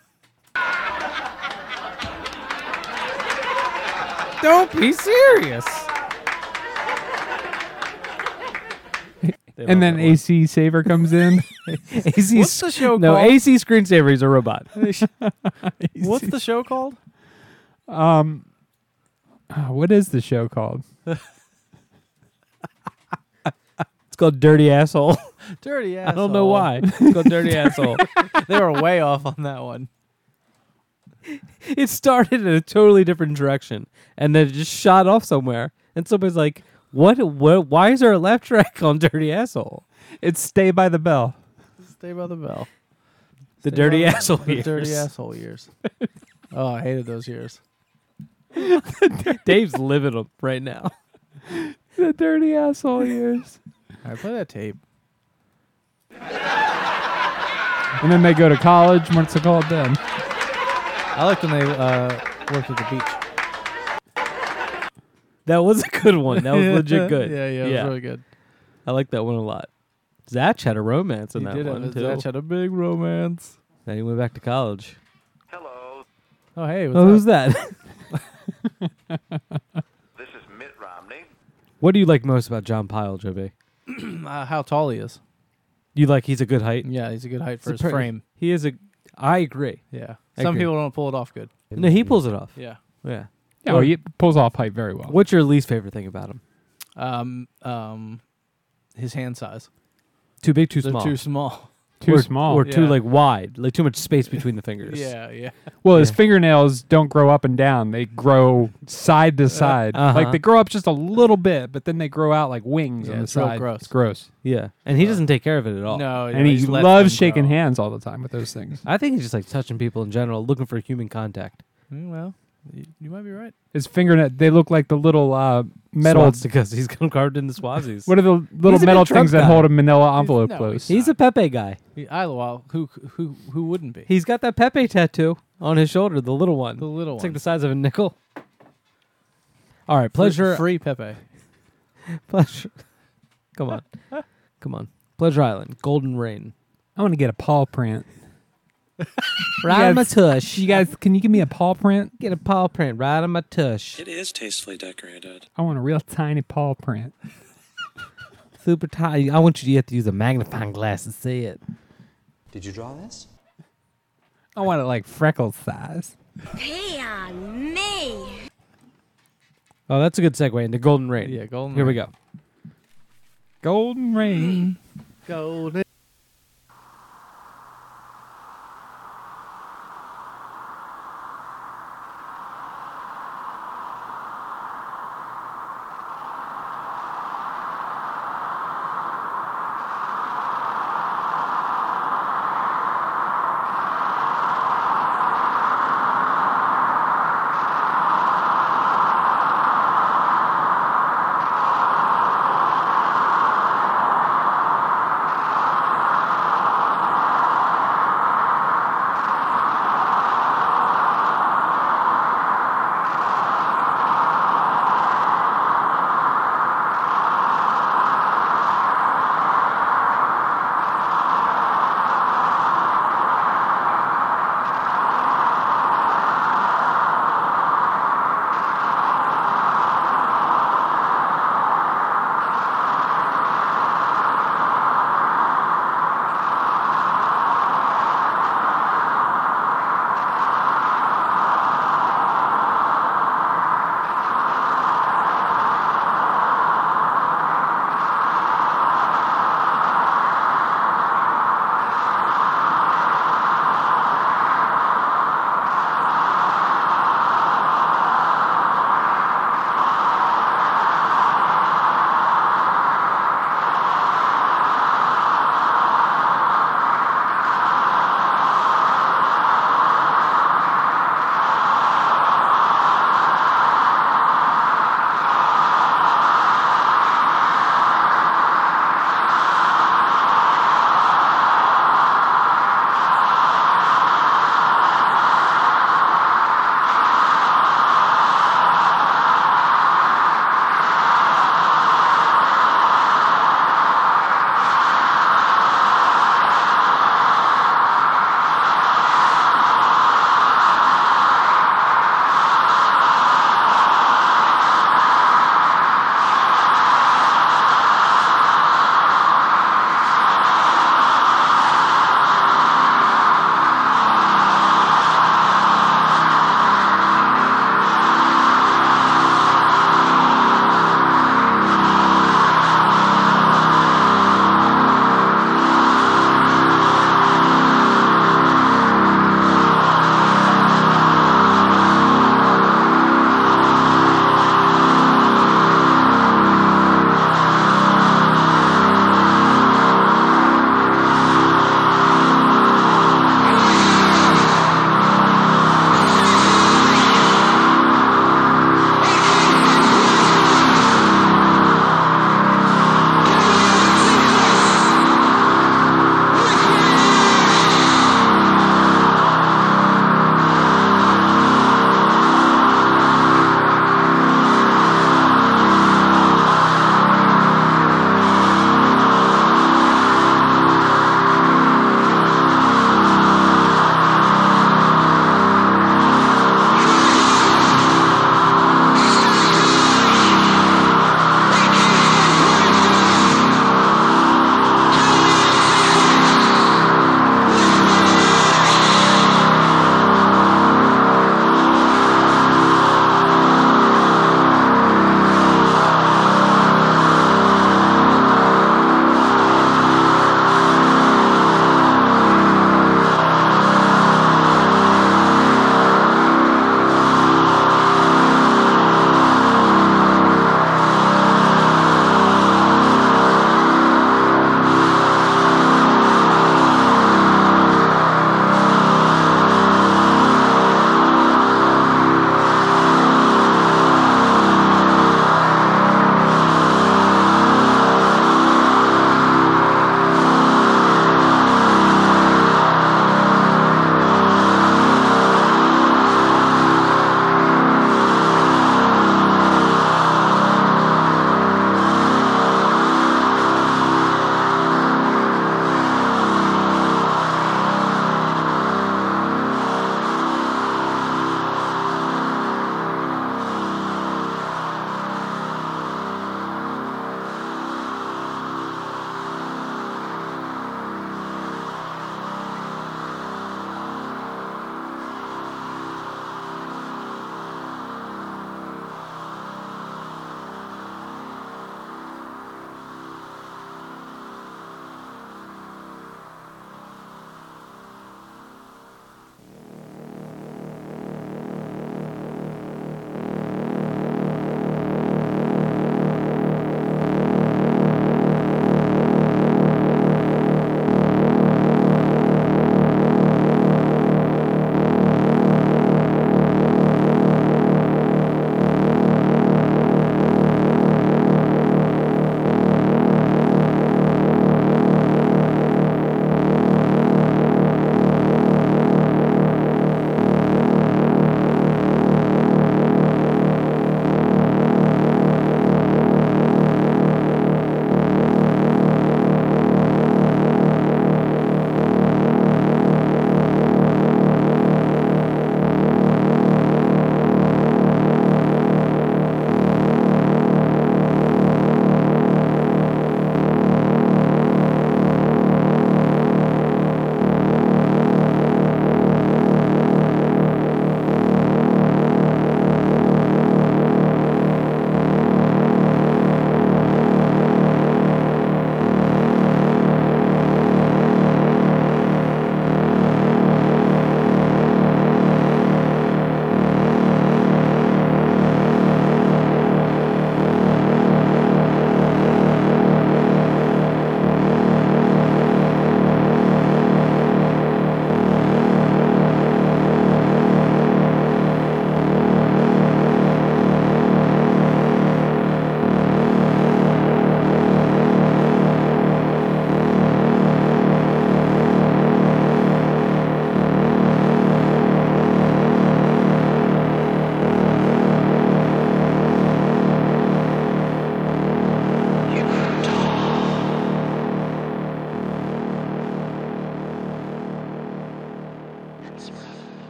Don't be serious. And then AC Saver comes in. AC What's the show No, called? AC screensaver. He's a robot. What's the show called? um, ah, what is the show called? It's called Dirty Asshole. Dirty asshole. I don't know why. It's called Dirty Asshole. they were way off on that one. it started in a totally different direction and then it just shot off somewhere. And somebody's like, "What? What? Why is there a laugh track on Dirty Asshole?" It's Stay by the Bell. Stay by the bell. The Stay dirty the- asshole the years. dirty asshole years. oh, I hated those years. Dave's living them right now. The dirty asshole years. I play that tape. And then they go to college. What's it called then? I liked when they uh, worked at the beach. That was a good one. That was legit good. Yeah, yeah, it was really good. I like that one a lot. Zach had a romance in He that did one have too. Zach had a big romance. Then he went back to college. Hello, Oh, hey, what's Oh, up? who's that? This is Mitt Romney. what do you like most about John Pyle, JB? uh, how tall he is. You like he's a good height. Yeah, he's a good height for It's his a frame. He is a. I agree. Yeah, I some agree. people don't pull it off good. No, he pulls it off. Yeah. Yeah. Yeah, well, he pulls off height very well. What's your least favorite thing about him? Um, um, his hand size. Too big, too They're small. too small. Too or, small. or too Yeah. like wide, like too much space between the fingers. Yeah, yeah. Well, his Yeah. fingernails don't grow up and down; they grow side to side. uh-huh. Like they grow up just a little bit, but then they grow out like wings Yeah, on the it's real side. gross. It's gross. Yeah, and he doesn't take care of it at all. No, and he just loves shaking grow. hands all the time with those things. I think he's just like touching people in general, looking for human contact. Mm, well, you, you might be right. His fingernail, they look like the little uh, metal. because he's carved into Swazis. What are the little He's a big metal Trump things that guy. hold a manila envelope no, close? He's a Pepe guy. He, I, well, who who who wouldn't be? He's got that Pepe tattoo on his shoulder, the little one. The little It's like the size of a nickel. All right, pleasure. Free Pepe. Pleasure. Come on, come on. Pleasure Island, Golden Rain. I want to get a paw print. Right on my tush. You guys, can you give me a paw print? Get a paw print right on my tush. It is tastefully decorated. I want a real tiny paw print. Super tiny. I want you to have to use a magnifying glass to see it. Did you draw this? I want it like freckle size. Pee on me. Oh, that's a good segue into Golden Rain. Yeah, Golden Here we go. Golden rain. Golden.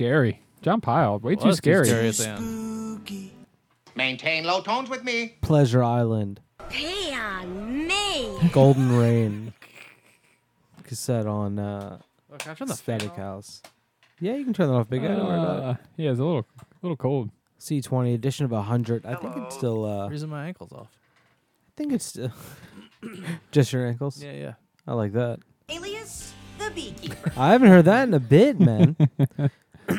Scary. John Pyle, way too scary. scary at the end. Maintain low tones with me. Pleasure Island. Pay on me. Golden Rain. Cassette on uh, Oh, can I turn the fan Static? House. Yeah, you can turn that off, big guy. Don't worry about Uh, it. yeah, it's a little, little cold. C20 edition of 100. I think it's still. Uh, I Reason my ankles off. I think it's still. just your ankles. Yeah, yeah. I like that. Alias the beekeeper. I haven't heard that in a bit, man.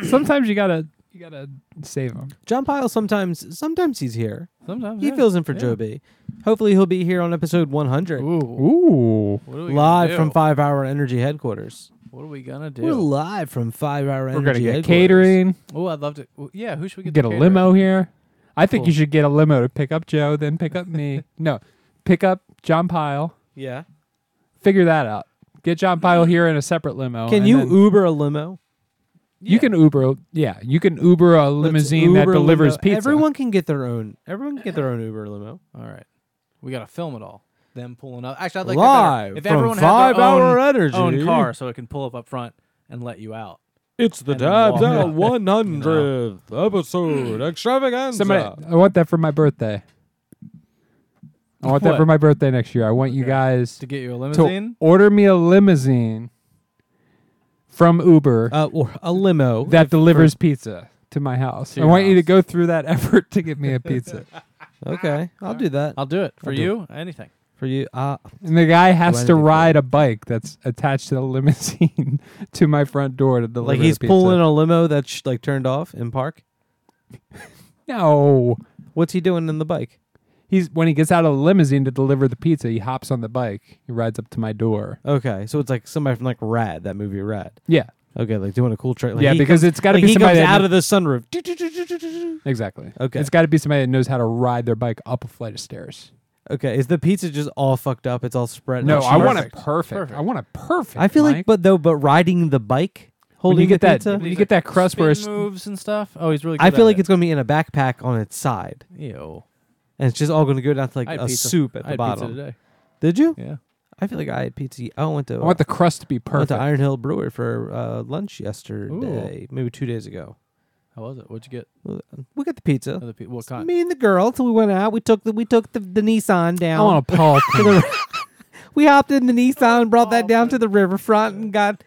Sometimes you gotta, you gotta save him. John Pyle sometimes sometimes he's here. Sometimes He yeah. fills in for Yeah. Joe B. Hopefully he'll be here on episode 100. Ooh. Ooh. What are we live from 5 Hour Energy headquarters. What are we gonna do? We're live from 5 Hour Energy We're gonna get catering. Oh, I'd love to. well, Yeah, who should we get? Get to a cater? limo here. I think you should get a limo to pick up Joe, then pick up me. no, pick up John Pyle. Yeah. Figure that out. Get John Pyle here in a separate limo. Can you then- Uber a limo? You can Uber. Yeah, you can Uber a limousine that Uber a delivers limo. pizza. Everyone can get their own. Everyone can get their own Uber limo. All right, we gotta film it all. Them pulling up. Actually, I'd like Live that better. if from everyone had Five their Hour own, Energy. own car, so it can pull up up front and let you out. It's the And then Tabs walk Out 100th episode extravaganza. Somebody, I want that for my birthday. I want that for my birthday next year. I want you guys To get you a to limousine. order me a limousine from Uber uh, or a limo that if- delivers pizza to my house. To I your want you to house. go through that effort to get me a pizza. Okay, I'll do that I'll do it for I'll do you. Anything. for you. Uh, And the guy has to anything for ride a bike that's attached to the limousine to my front door to deliver like the he's pizza. pulling a limo that's like turned off in park. No. What's he doing in the bike? He's when he gets out of the limousine to deliver the pizza, he hops on the bike. He rides up to my door. Okay, so it's like somebody from like Rad, that movie Rad. Yeah. Okay, like doing a cool trick. Like Yeah, because comes- it's gotta like be he somebody comes that out kn- of the sunroof. Exactly. Okay. It's got to be somebody that knows how to ride their bike up a flight of stairs. Okay, is the pizza just all fucked up? It's all spread. No. I want it Perfect. perfect. Perfect. I want it perfect. I feel like, but though, but riding the bike, when holding you get the that, pizza, when you get that crust where it's moves and stuff. Oh, he's really. Good I feel at like it. it's gonna be in a backpack on its side, Ew. And it's just all gonna go down to like I had a pizza. soup at I the had pizza bottom. today. Did you? Yeah. I feel like I had pizza. I went to. I want the crust to be I went perfect. to Iron Hill Brewer for uh, lunch yesterday, maybe two days ago. How was it? What'd you get? We got the pizza. Other what kind? Me and the girl. So we went out. We took the we took the, the Nissan down. I want a Paul. to we hopped in the Nissan and brought that down to the riverfront and got.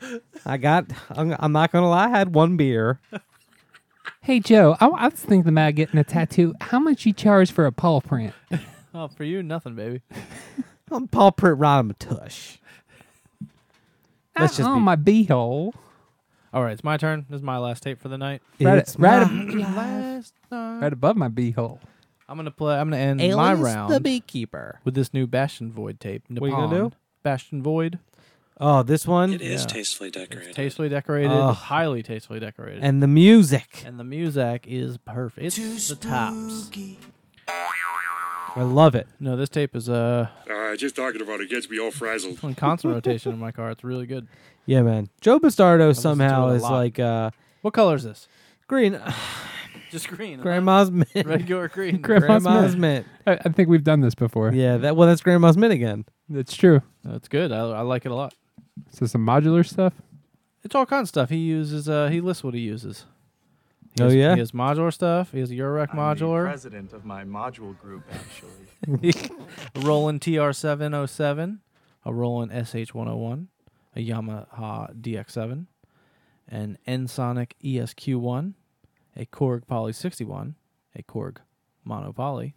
I got. I'm, I'm not gonna lie. I had one beer. hey Joe, I, I was thinking about getting a tattoo. How much you charge for a paw print? Oh, for you, nothing, baby. I'm Paul Print right on my tush. Let's just on be- my beehole. All right, it's my turn. This is my last tape for the night. Right, It's right, my ab- Last night. right above my beehole. I'm gonna play. I'm gonna end Alias my the beekeeper. with this new Bastion Void tape. What you gonna do? Bastion Void. Oh, this one It is Yeah. tastefully decorated. It's tastefully decorated, Oh. highly tastefully decorated, and the music. and the music is perfect. It's the tops. I love it. No, this tape is uh Uh, just talking about it gets me all frazzled. on constant rotation in my car. It's really good. Yeah, man. Joe Bastardo listened somehow it a is lot. like uh What color is this? green. Just green. Grandma's mint. regular green. Grandma's Grandma's mint. mint. I, I think we've done this before. Yeah, that well, that's Grandma's mint again. That's true. That's good. I, I like it a lot. So some modular stuff. It's all kinds of stuff. He uses. Uh, he lists what he uses. He Oh, has- yeah? He has modular stuff. He has a Eurorack modular. president of my module group, actually. a Roland TR707, a Roland SH101, a Yamaha DX7, an Ensoniq ESQ1, a Korg Poly 61, a Korg Mono Poly,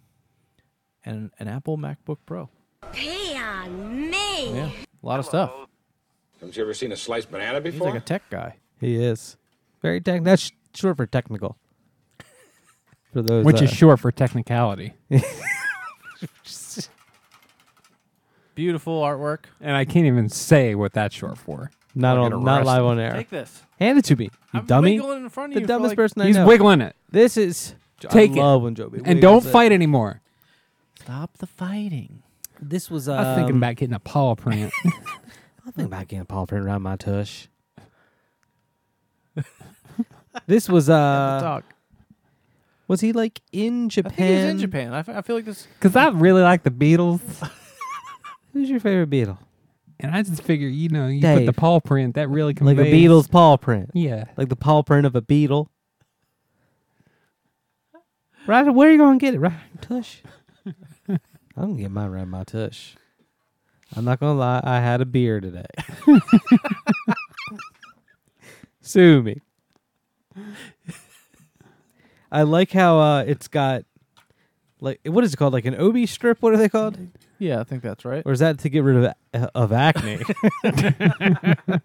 and an Apple MacBook Pro. Pay on me. Yeah, a lot of stuff. Haven't you ever seen a sliced banana He's before? like a tech guy. He is very tech. That's short for technical. For those, which is uh, short for technicality. Beautiful artwork. and I can't even say what that's short for. not I'll on, not live on air. Take this. Hand it to me, you I'm dummy. wiggling in front of The you dumbest like- person I He's know. wiggling it. This is. Take I it. love when Joe B. And don't it. fight anymore. Stop the fighting. This was. I was thinking um, about getting a paw print. I'm thinking about getting a paw print around my tush. this was uh Talk. was he like in I Japan? think he's in Japan. I, f- I feel like this. Because I really like the Beatles. Who's your favorite Beatle? And I just figure, you know, you Dave. put the paw print that really like a beetle's paw print. Yeah. Like the paw print of a beetle. Right, where are you gonna get it? Right, tush. I'm gonna get mine right my tush. I'm not gonna lie, I had a beer today. Sue me. I like how uh, it's got like what is it called? Like an OB strip? What are they called? Yeah, I think that's right. Or is that to get rid of a- of acne? Right,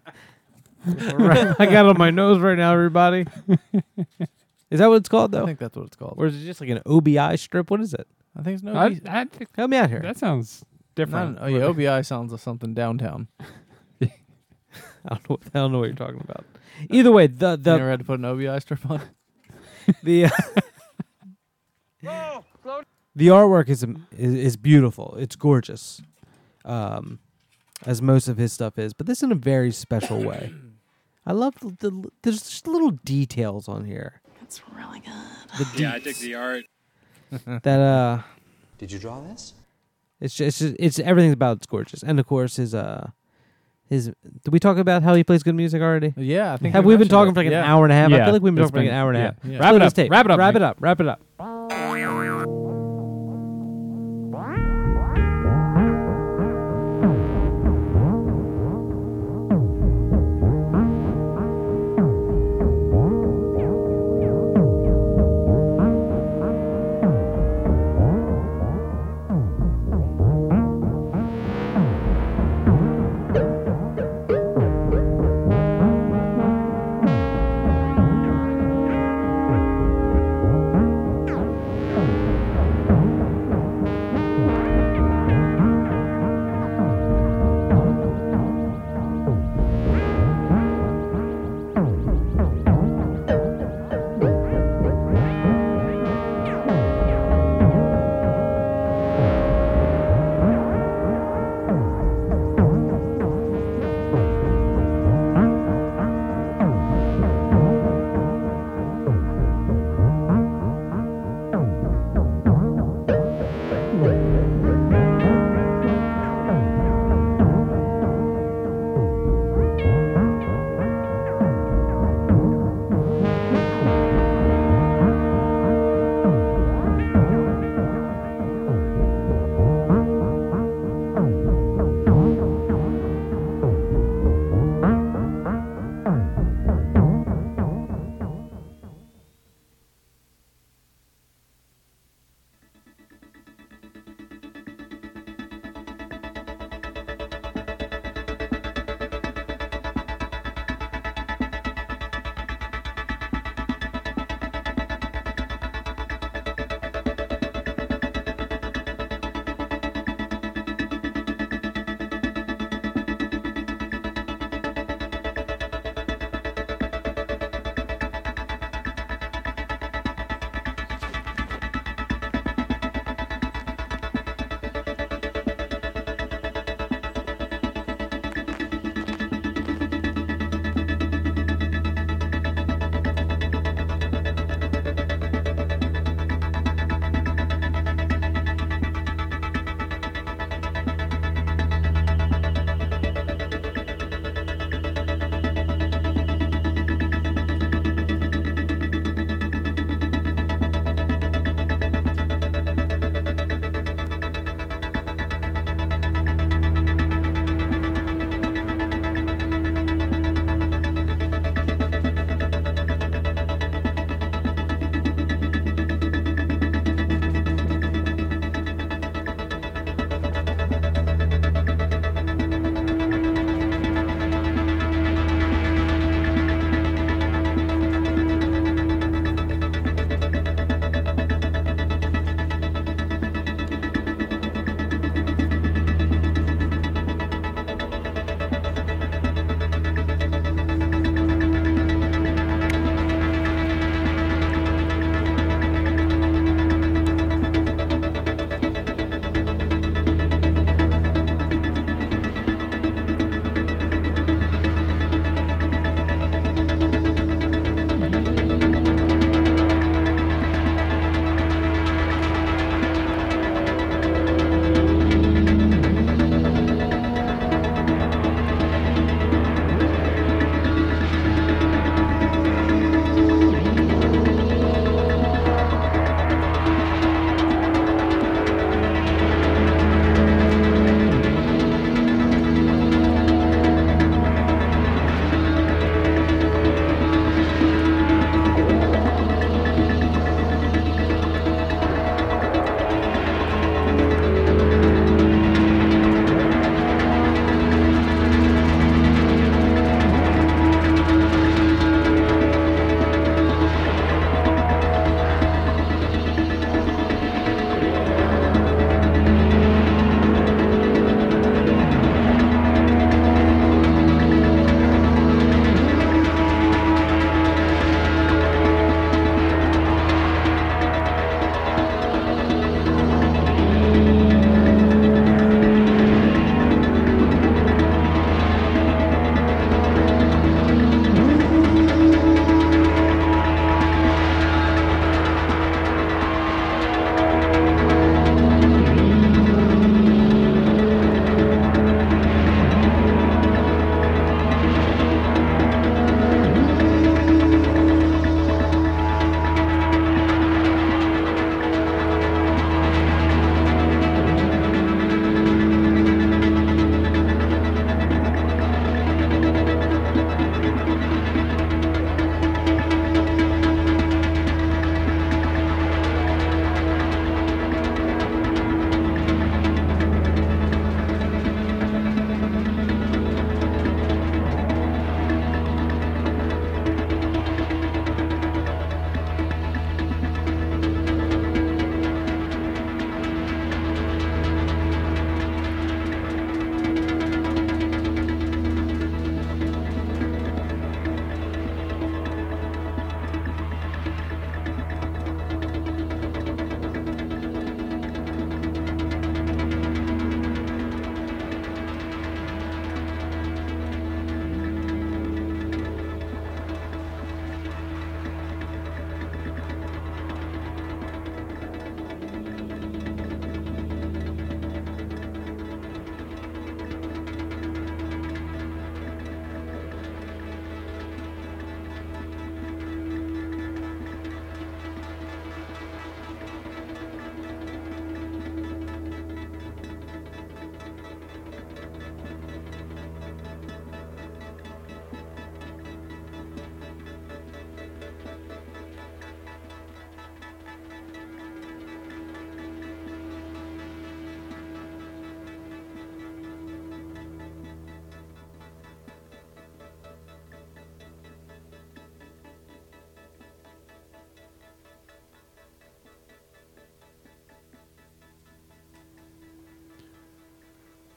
I got it on my nose right now, everybody. Is that what it's called though? I think that's what it's called. Or is it just like an OBI strip? What is it? I think it's no. I, OB I think Help me out here. that sounds different. Not an- oh yeah, OBI sounds like something downtown. I don't know. I don't know what you're talking about. Either way, the you the never had to put an OBI strip on. the uh, the artwork is, is is beautiful. It's gorgeous, um, as most of his stuff is. But this in a very special way. I love the, the there's just little details on here. That's really good. The Yeah, I dig the art. that uh, Did you draw this? It's just, it's just it's everything about it's gorgeous. And of course his uh his did we talk about how he plays good music already? Yeah, I think Have we been talking for like an hour and a half? I feel like we've been it's talking for like an hour and a yeah. half. Yeah. Wrap Slow it up, wrap it up, Wrap it up. Wrap it up.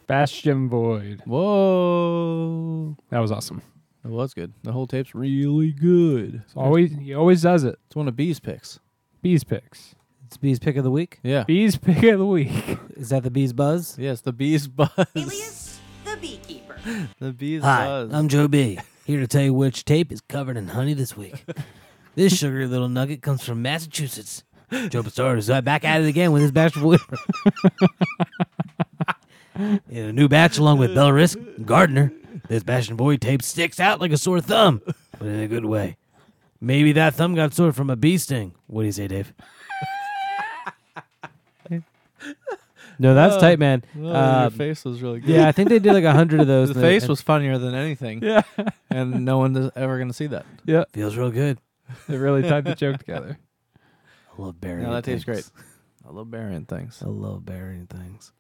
Bastion Void. Whoa. That was awesome. It was good. The whole tape's really good. Always he always does it. It's one of B's picks. Bees picks. It's Bee's pick of the week. Yeah. Bees pick of the week. Is that the Bee's buzz? Yes, the bee's buzz. Alias the beekeeper. The B's Hi, buzz. I'm Joe B. Here to tell you which tape is covered in honey this week. this sugary little nugget comes from Massachusetts. Joe Pistard is back at it again with his batch of whipper. In a new batch along with Belrisk and Gardner, this Bastion Void tape sticks out like a sore thumb, but in a good way. Maybe that thumb got sore from a bee sting. What do you say, Dave? No, that's Oh. tight, man. Oh, your Um, face was really good. Yeah, I think they did like a hundred of those. The and they- face and- was funnier than anything. Yeah. and no one is ever going to see that. Yeah. Feels real good. They really tied the joke together. I love burying No, that tastes great. things. I love burying things. I love burying things.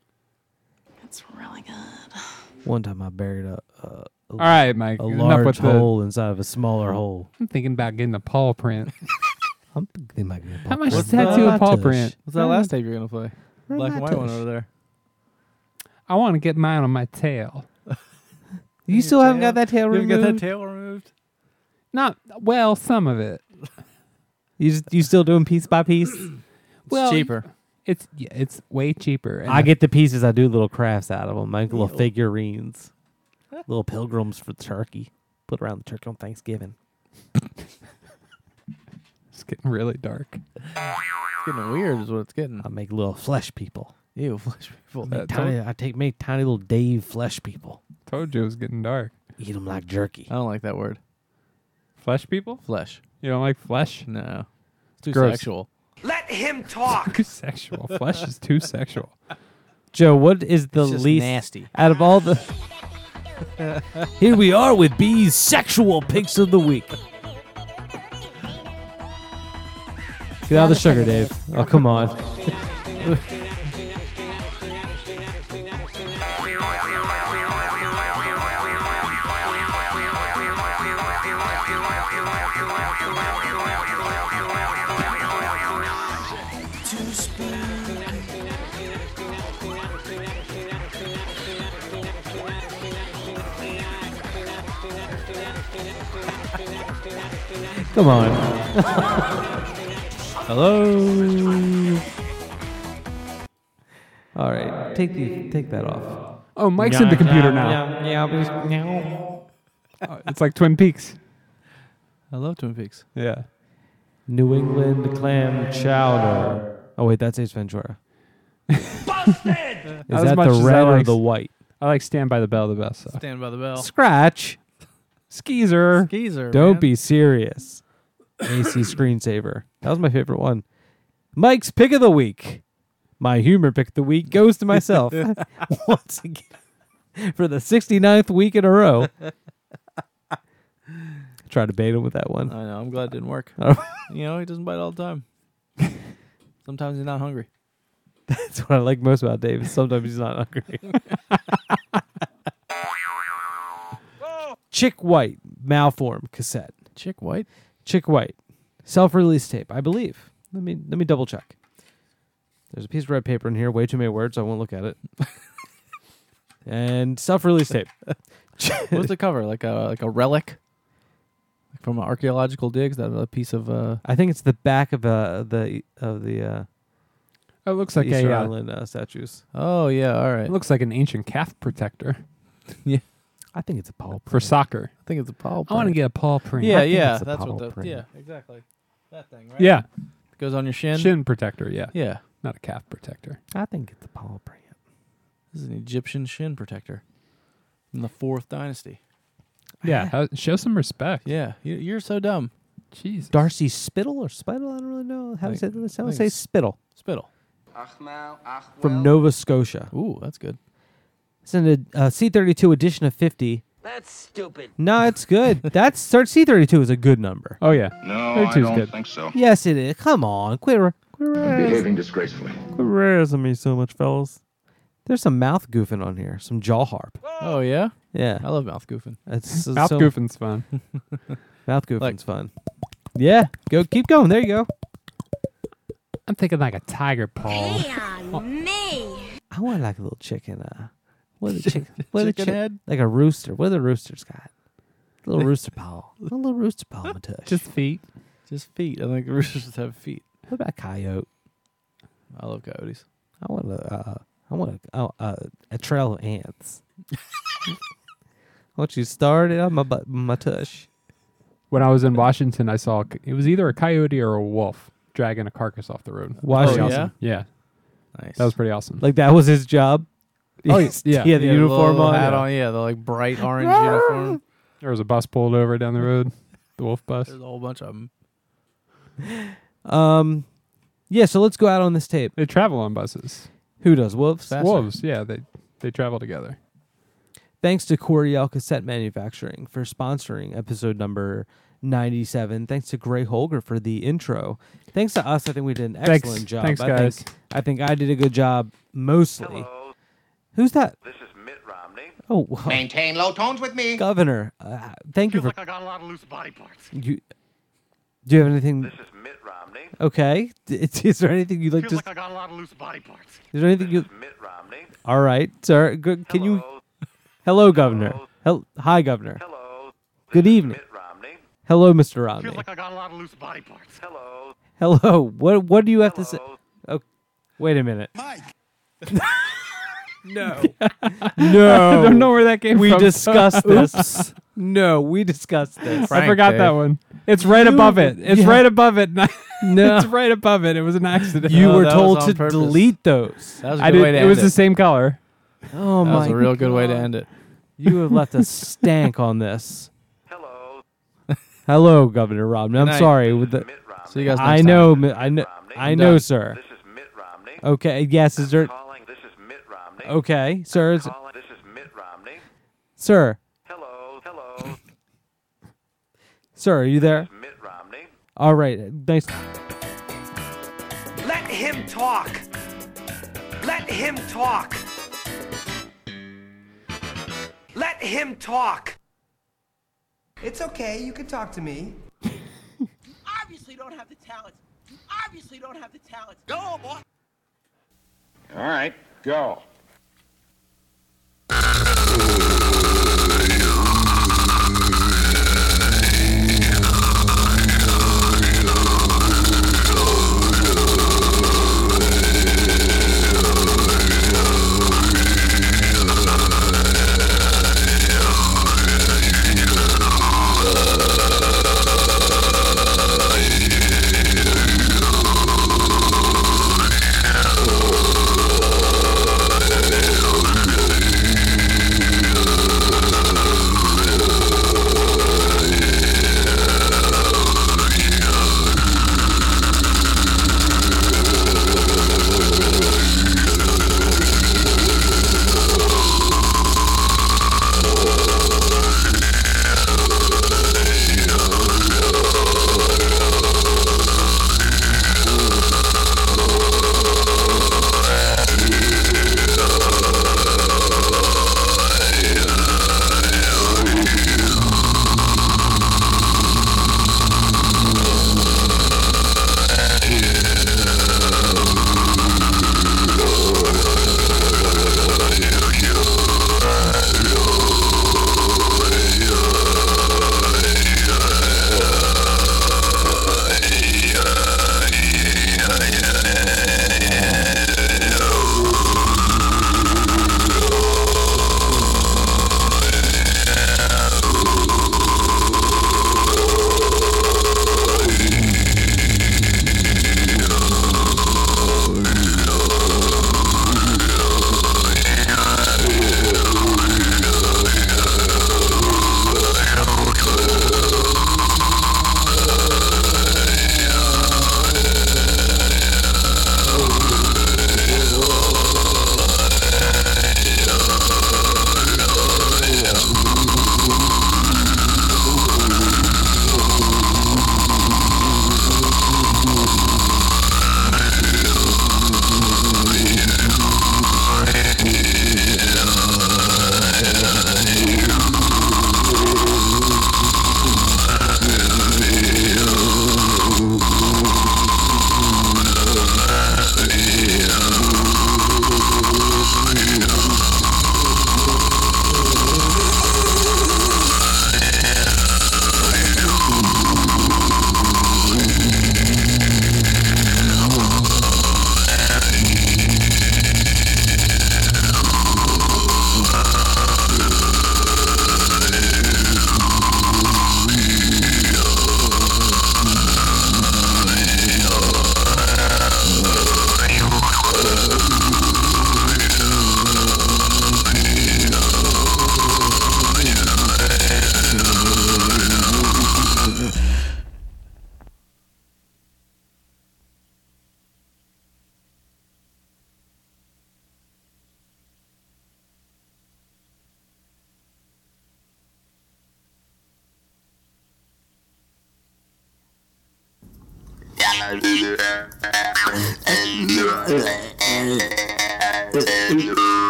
It's really good. One time I buried a, a, a All right, Mike. a enough large with the- hole inside of a smaller hole. I'm thinking about getting a paw print. I'm thinking about getting a How much What's tattoo the- a paw print? What's that last tape you're going to play? Black and white one over there. I want to get mine on my tail. You still haven't got that tail You haven't removed? got that tail removed? Not well, some of it. You just, you still doing piece by piece? It's Well, cheaper. It's yeah, it's way cheaper. and I get the pieces. I do little crafts out of them, make little figurines, little pilgrims for turkey. Put around the turkey on Thanksgiving. It's getting really dark. It's getting weird, is what it's getting. I make little flesh people. Ew, flesh people. Make tiny, I take make tiny little Dave flesh people. Told you it was getting dark. Eat them like jerky. I don't like that word. Flesh people? Flesh. You don't like flesh? No. It's too Gross. sexual. Let him talk. Too sexual. Flesh is too sexual. Joe, what is the It's just least nasty. out of all the? Here we are with B's sexual picks of the week. Get out of the sugar, Dave. Oh, come on. Come on. Hello. All right, take the take that off. Oh, Mike's in the computer now. now. Oh, uh, it's like Twin Peaks. I love Twin Peaks. Yeah. New England clam chowder. Oh wait, that's Ace Ventura. Busted! Is As that much the as I red or like the white? I like Stand by the Bell the best. So. Stand by the bell. Scratch. Skeezer. Skeezer. Don't man. be serious. AC screensaver. That was my favorite one. Mike's pick of the week. My humor pick of the week goes to myself once again for the 69th week in a row. Try to bait him with that one. I know. I'm glad it didn't work. Oh. you know, he doesn't bite all the time. Sometimes he's not hungry. That's what I like most about Dave. is Sometimes he's not hungry. Chick White Malform cassette. Chick White. Chick White self-release tape, I believe. Let me let me double check. There's a piece of red paper in here. Way too many words. I won't look at it. and self-release tape. What's the cover? Like a like a relic, like from archaeological digs. That a piece of uh. I think it's the back of uh, the of the uh, Oh, it looks like Easter a. Uh, Island uh, statues. Oh yeah, all right. it looks like an ancient calf protector I think it's a paw print. for soccer. I think it's a paw. Print. I want to get a paw print. Yeah, think yeah. it's a That's paw what the. print. Yeah, exactly. That thing, right? Yeah. It goes on your shin. Shin protector. Yeah. Yeah. Not a calf protector. I think it's a paw print. This is an Egyptian shin protector from the fourth dynasty. Yeah. how- show some respect. Yeah, you, you're so dumb. Jeez. Darcy Spittle or Spittle? I don't really know how to say. Think- How to think say it's- Spittle Spittle. from Nova Scotia. Ooh, that's good. It's in a uh, C32 edition of 50. That's stupid. No, it's good. That's C32 is a good number. Oh yeah. No, Thirty I two's don't good. think so. Yes, it is. Come on, quit, ra- quit, razz- Behaving disgracefully. quit razzing me so much, fellas. There's some mouth goofing on here, some jaw harp. Oh yeah, Yeah, I love mouth goofing. it's so, Mouth so- goofing's fun. Mouth goofing's fun. Yeah, go keep going. There you go. I'm thinking like a tiger paw. Hey on me. I want like a little chicken, uh, What are the chick- what are the Chicken chick- head? Like a rooster. What are the roosters got? A little rooster paw. A little rooster paw, Matush. Just feet. Just feet. I think roosters have feet. What about coyote? I love coyotes. I want a, uh, I want a, uh, uh, a trail of ants. Once you started on my butt, my tush. When I was in Washington, I saw it was either a coyote or a wolf dragging a carcass off the road. Wash- Pretty Oh, awesome. Yeah, Nice. that was pretty awesome. Like that was his job. Oh, yeah. yeah. he had the uniform on. Hat yeah. on. Yeah, the like bright orange uniform. There was a bus pulled over down the road, the wolf bus. There's a whole bunch of them. Um, yeah. So let's go out on this tape. They travel on buses. Who does wolves? Faster. Wolves, yeah, they they travel together. Thanks to Coryell Cassette Manufacturing for sponsoring episode number 97. Thanks to Gray Holger for the intro. Thanks to us, I think we did an Thanks. excellent job. Thanks, I guys. Think, I think I did a good job mostly. Who's that? This is Mitt Romney. Oh, wow. Maintain low tones with me. Governor. Uh, thank you for. like I got a lot of loose body parts. You, do you have anything? This is Mitt Romney. Okay. D- Is, is there anything you'd like to Feels to? like I got a lot of loose body parts. Is there anything you? Mitt Romney. All right, sir. Good. Can you? Hello, Governor. Hel- Hi, Governor. Hello. Good evening. Mitt Romney. Hello, Mr. Romney. Feels like I got a lot of loose body parts. Hello. Hello. What What do you have to say? Oh, wait a minute. Mike. no. No. I don't know where that came we from. We discussed this. no, we discussed this. I forgot that one. It's right You- above it. It's yeah. right above it. No. it's right above it. It was an accident. You Oh, were told to purpose. delete those. That was a I good did. way to It end was it. the same color. Oh that my! was a real good way to end it. You have left a stank on this. Hello, Hello, Governor Romney. I'm sorry with the. See you guys I next know. time. mi- I know. I know, sir. This is Mitt Romney. Okay. Yes. Is there? Calling. This is Mitt Romney. Okay, sir. Is, Calling. This is Mitt Romney. sir. Hello. Hello. Sir, are you there? Mitt Romney. All right. Nice. Let him talk. Let him talk. Let him talk. It's okay, you can talk to me. obviously don't have the talent. You obviously don't have the talent. Go, boy. All right, go. Oh.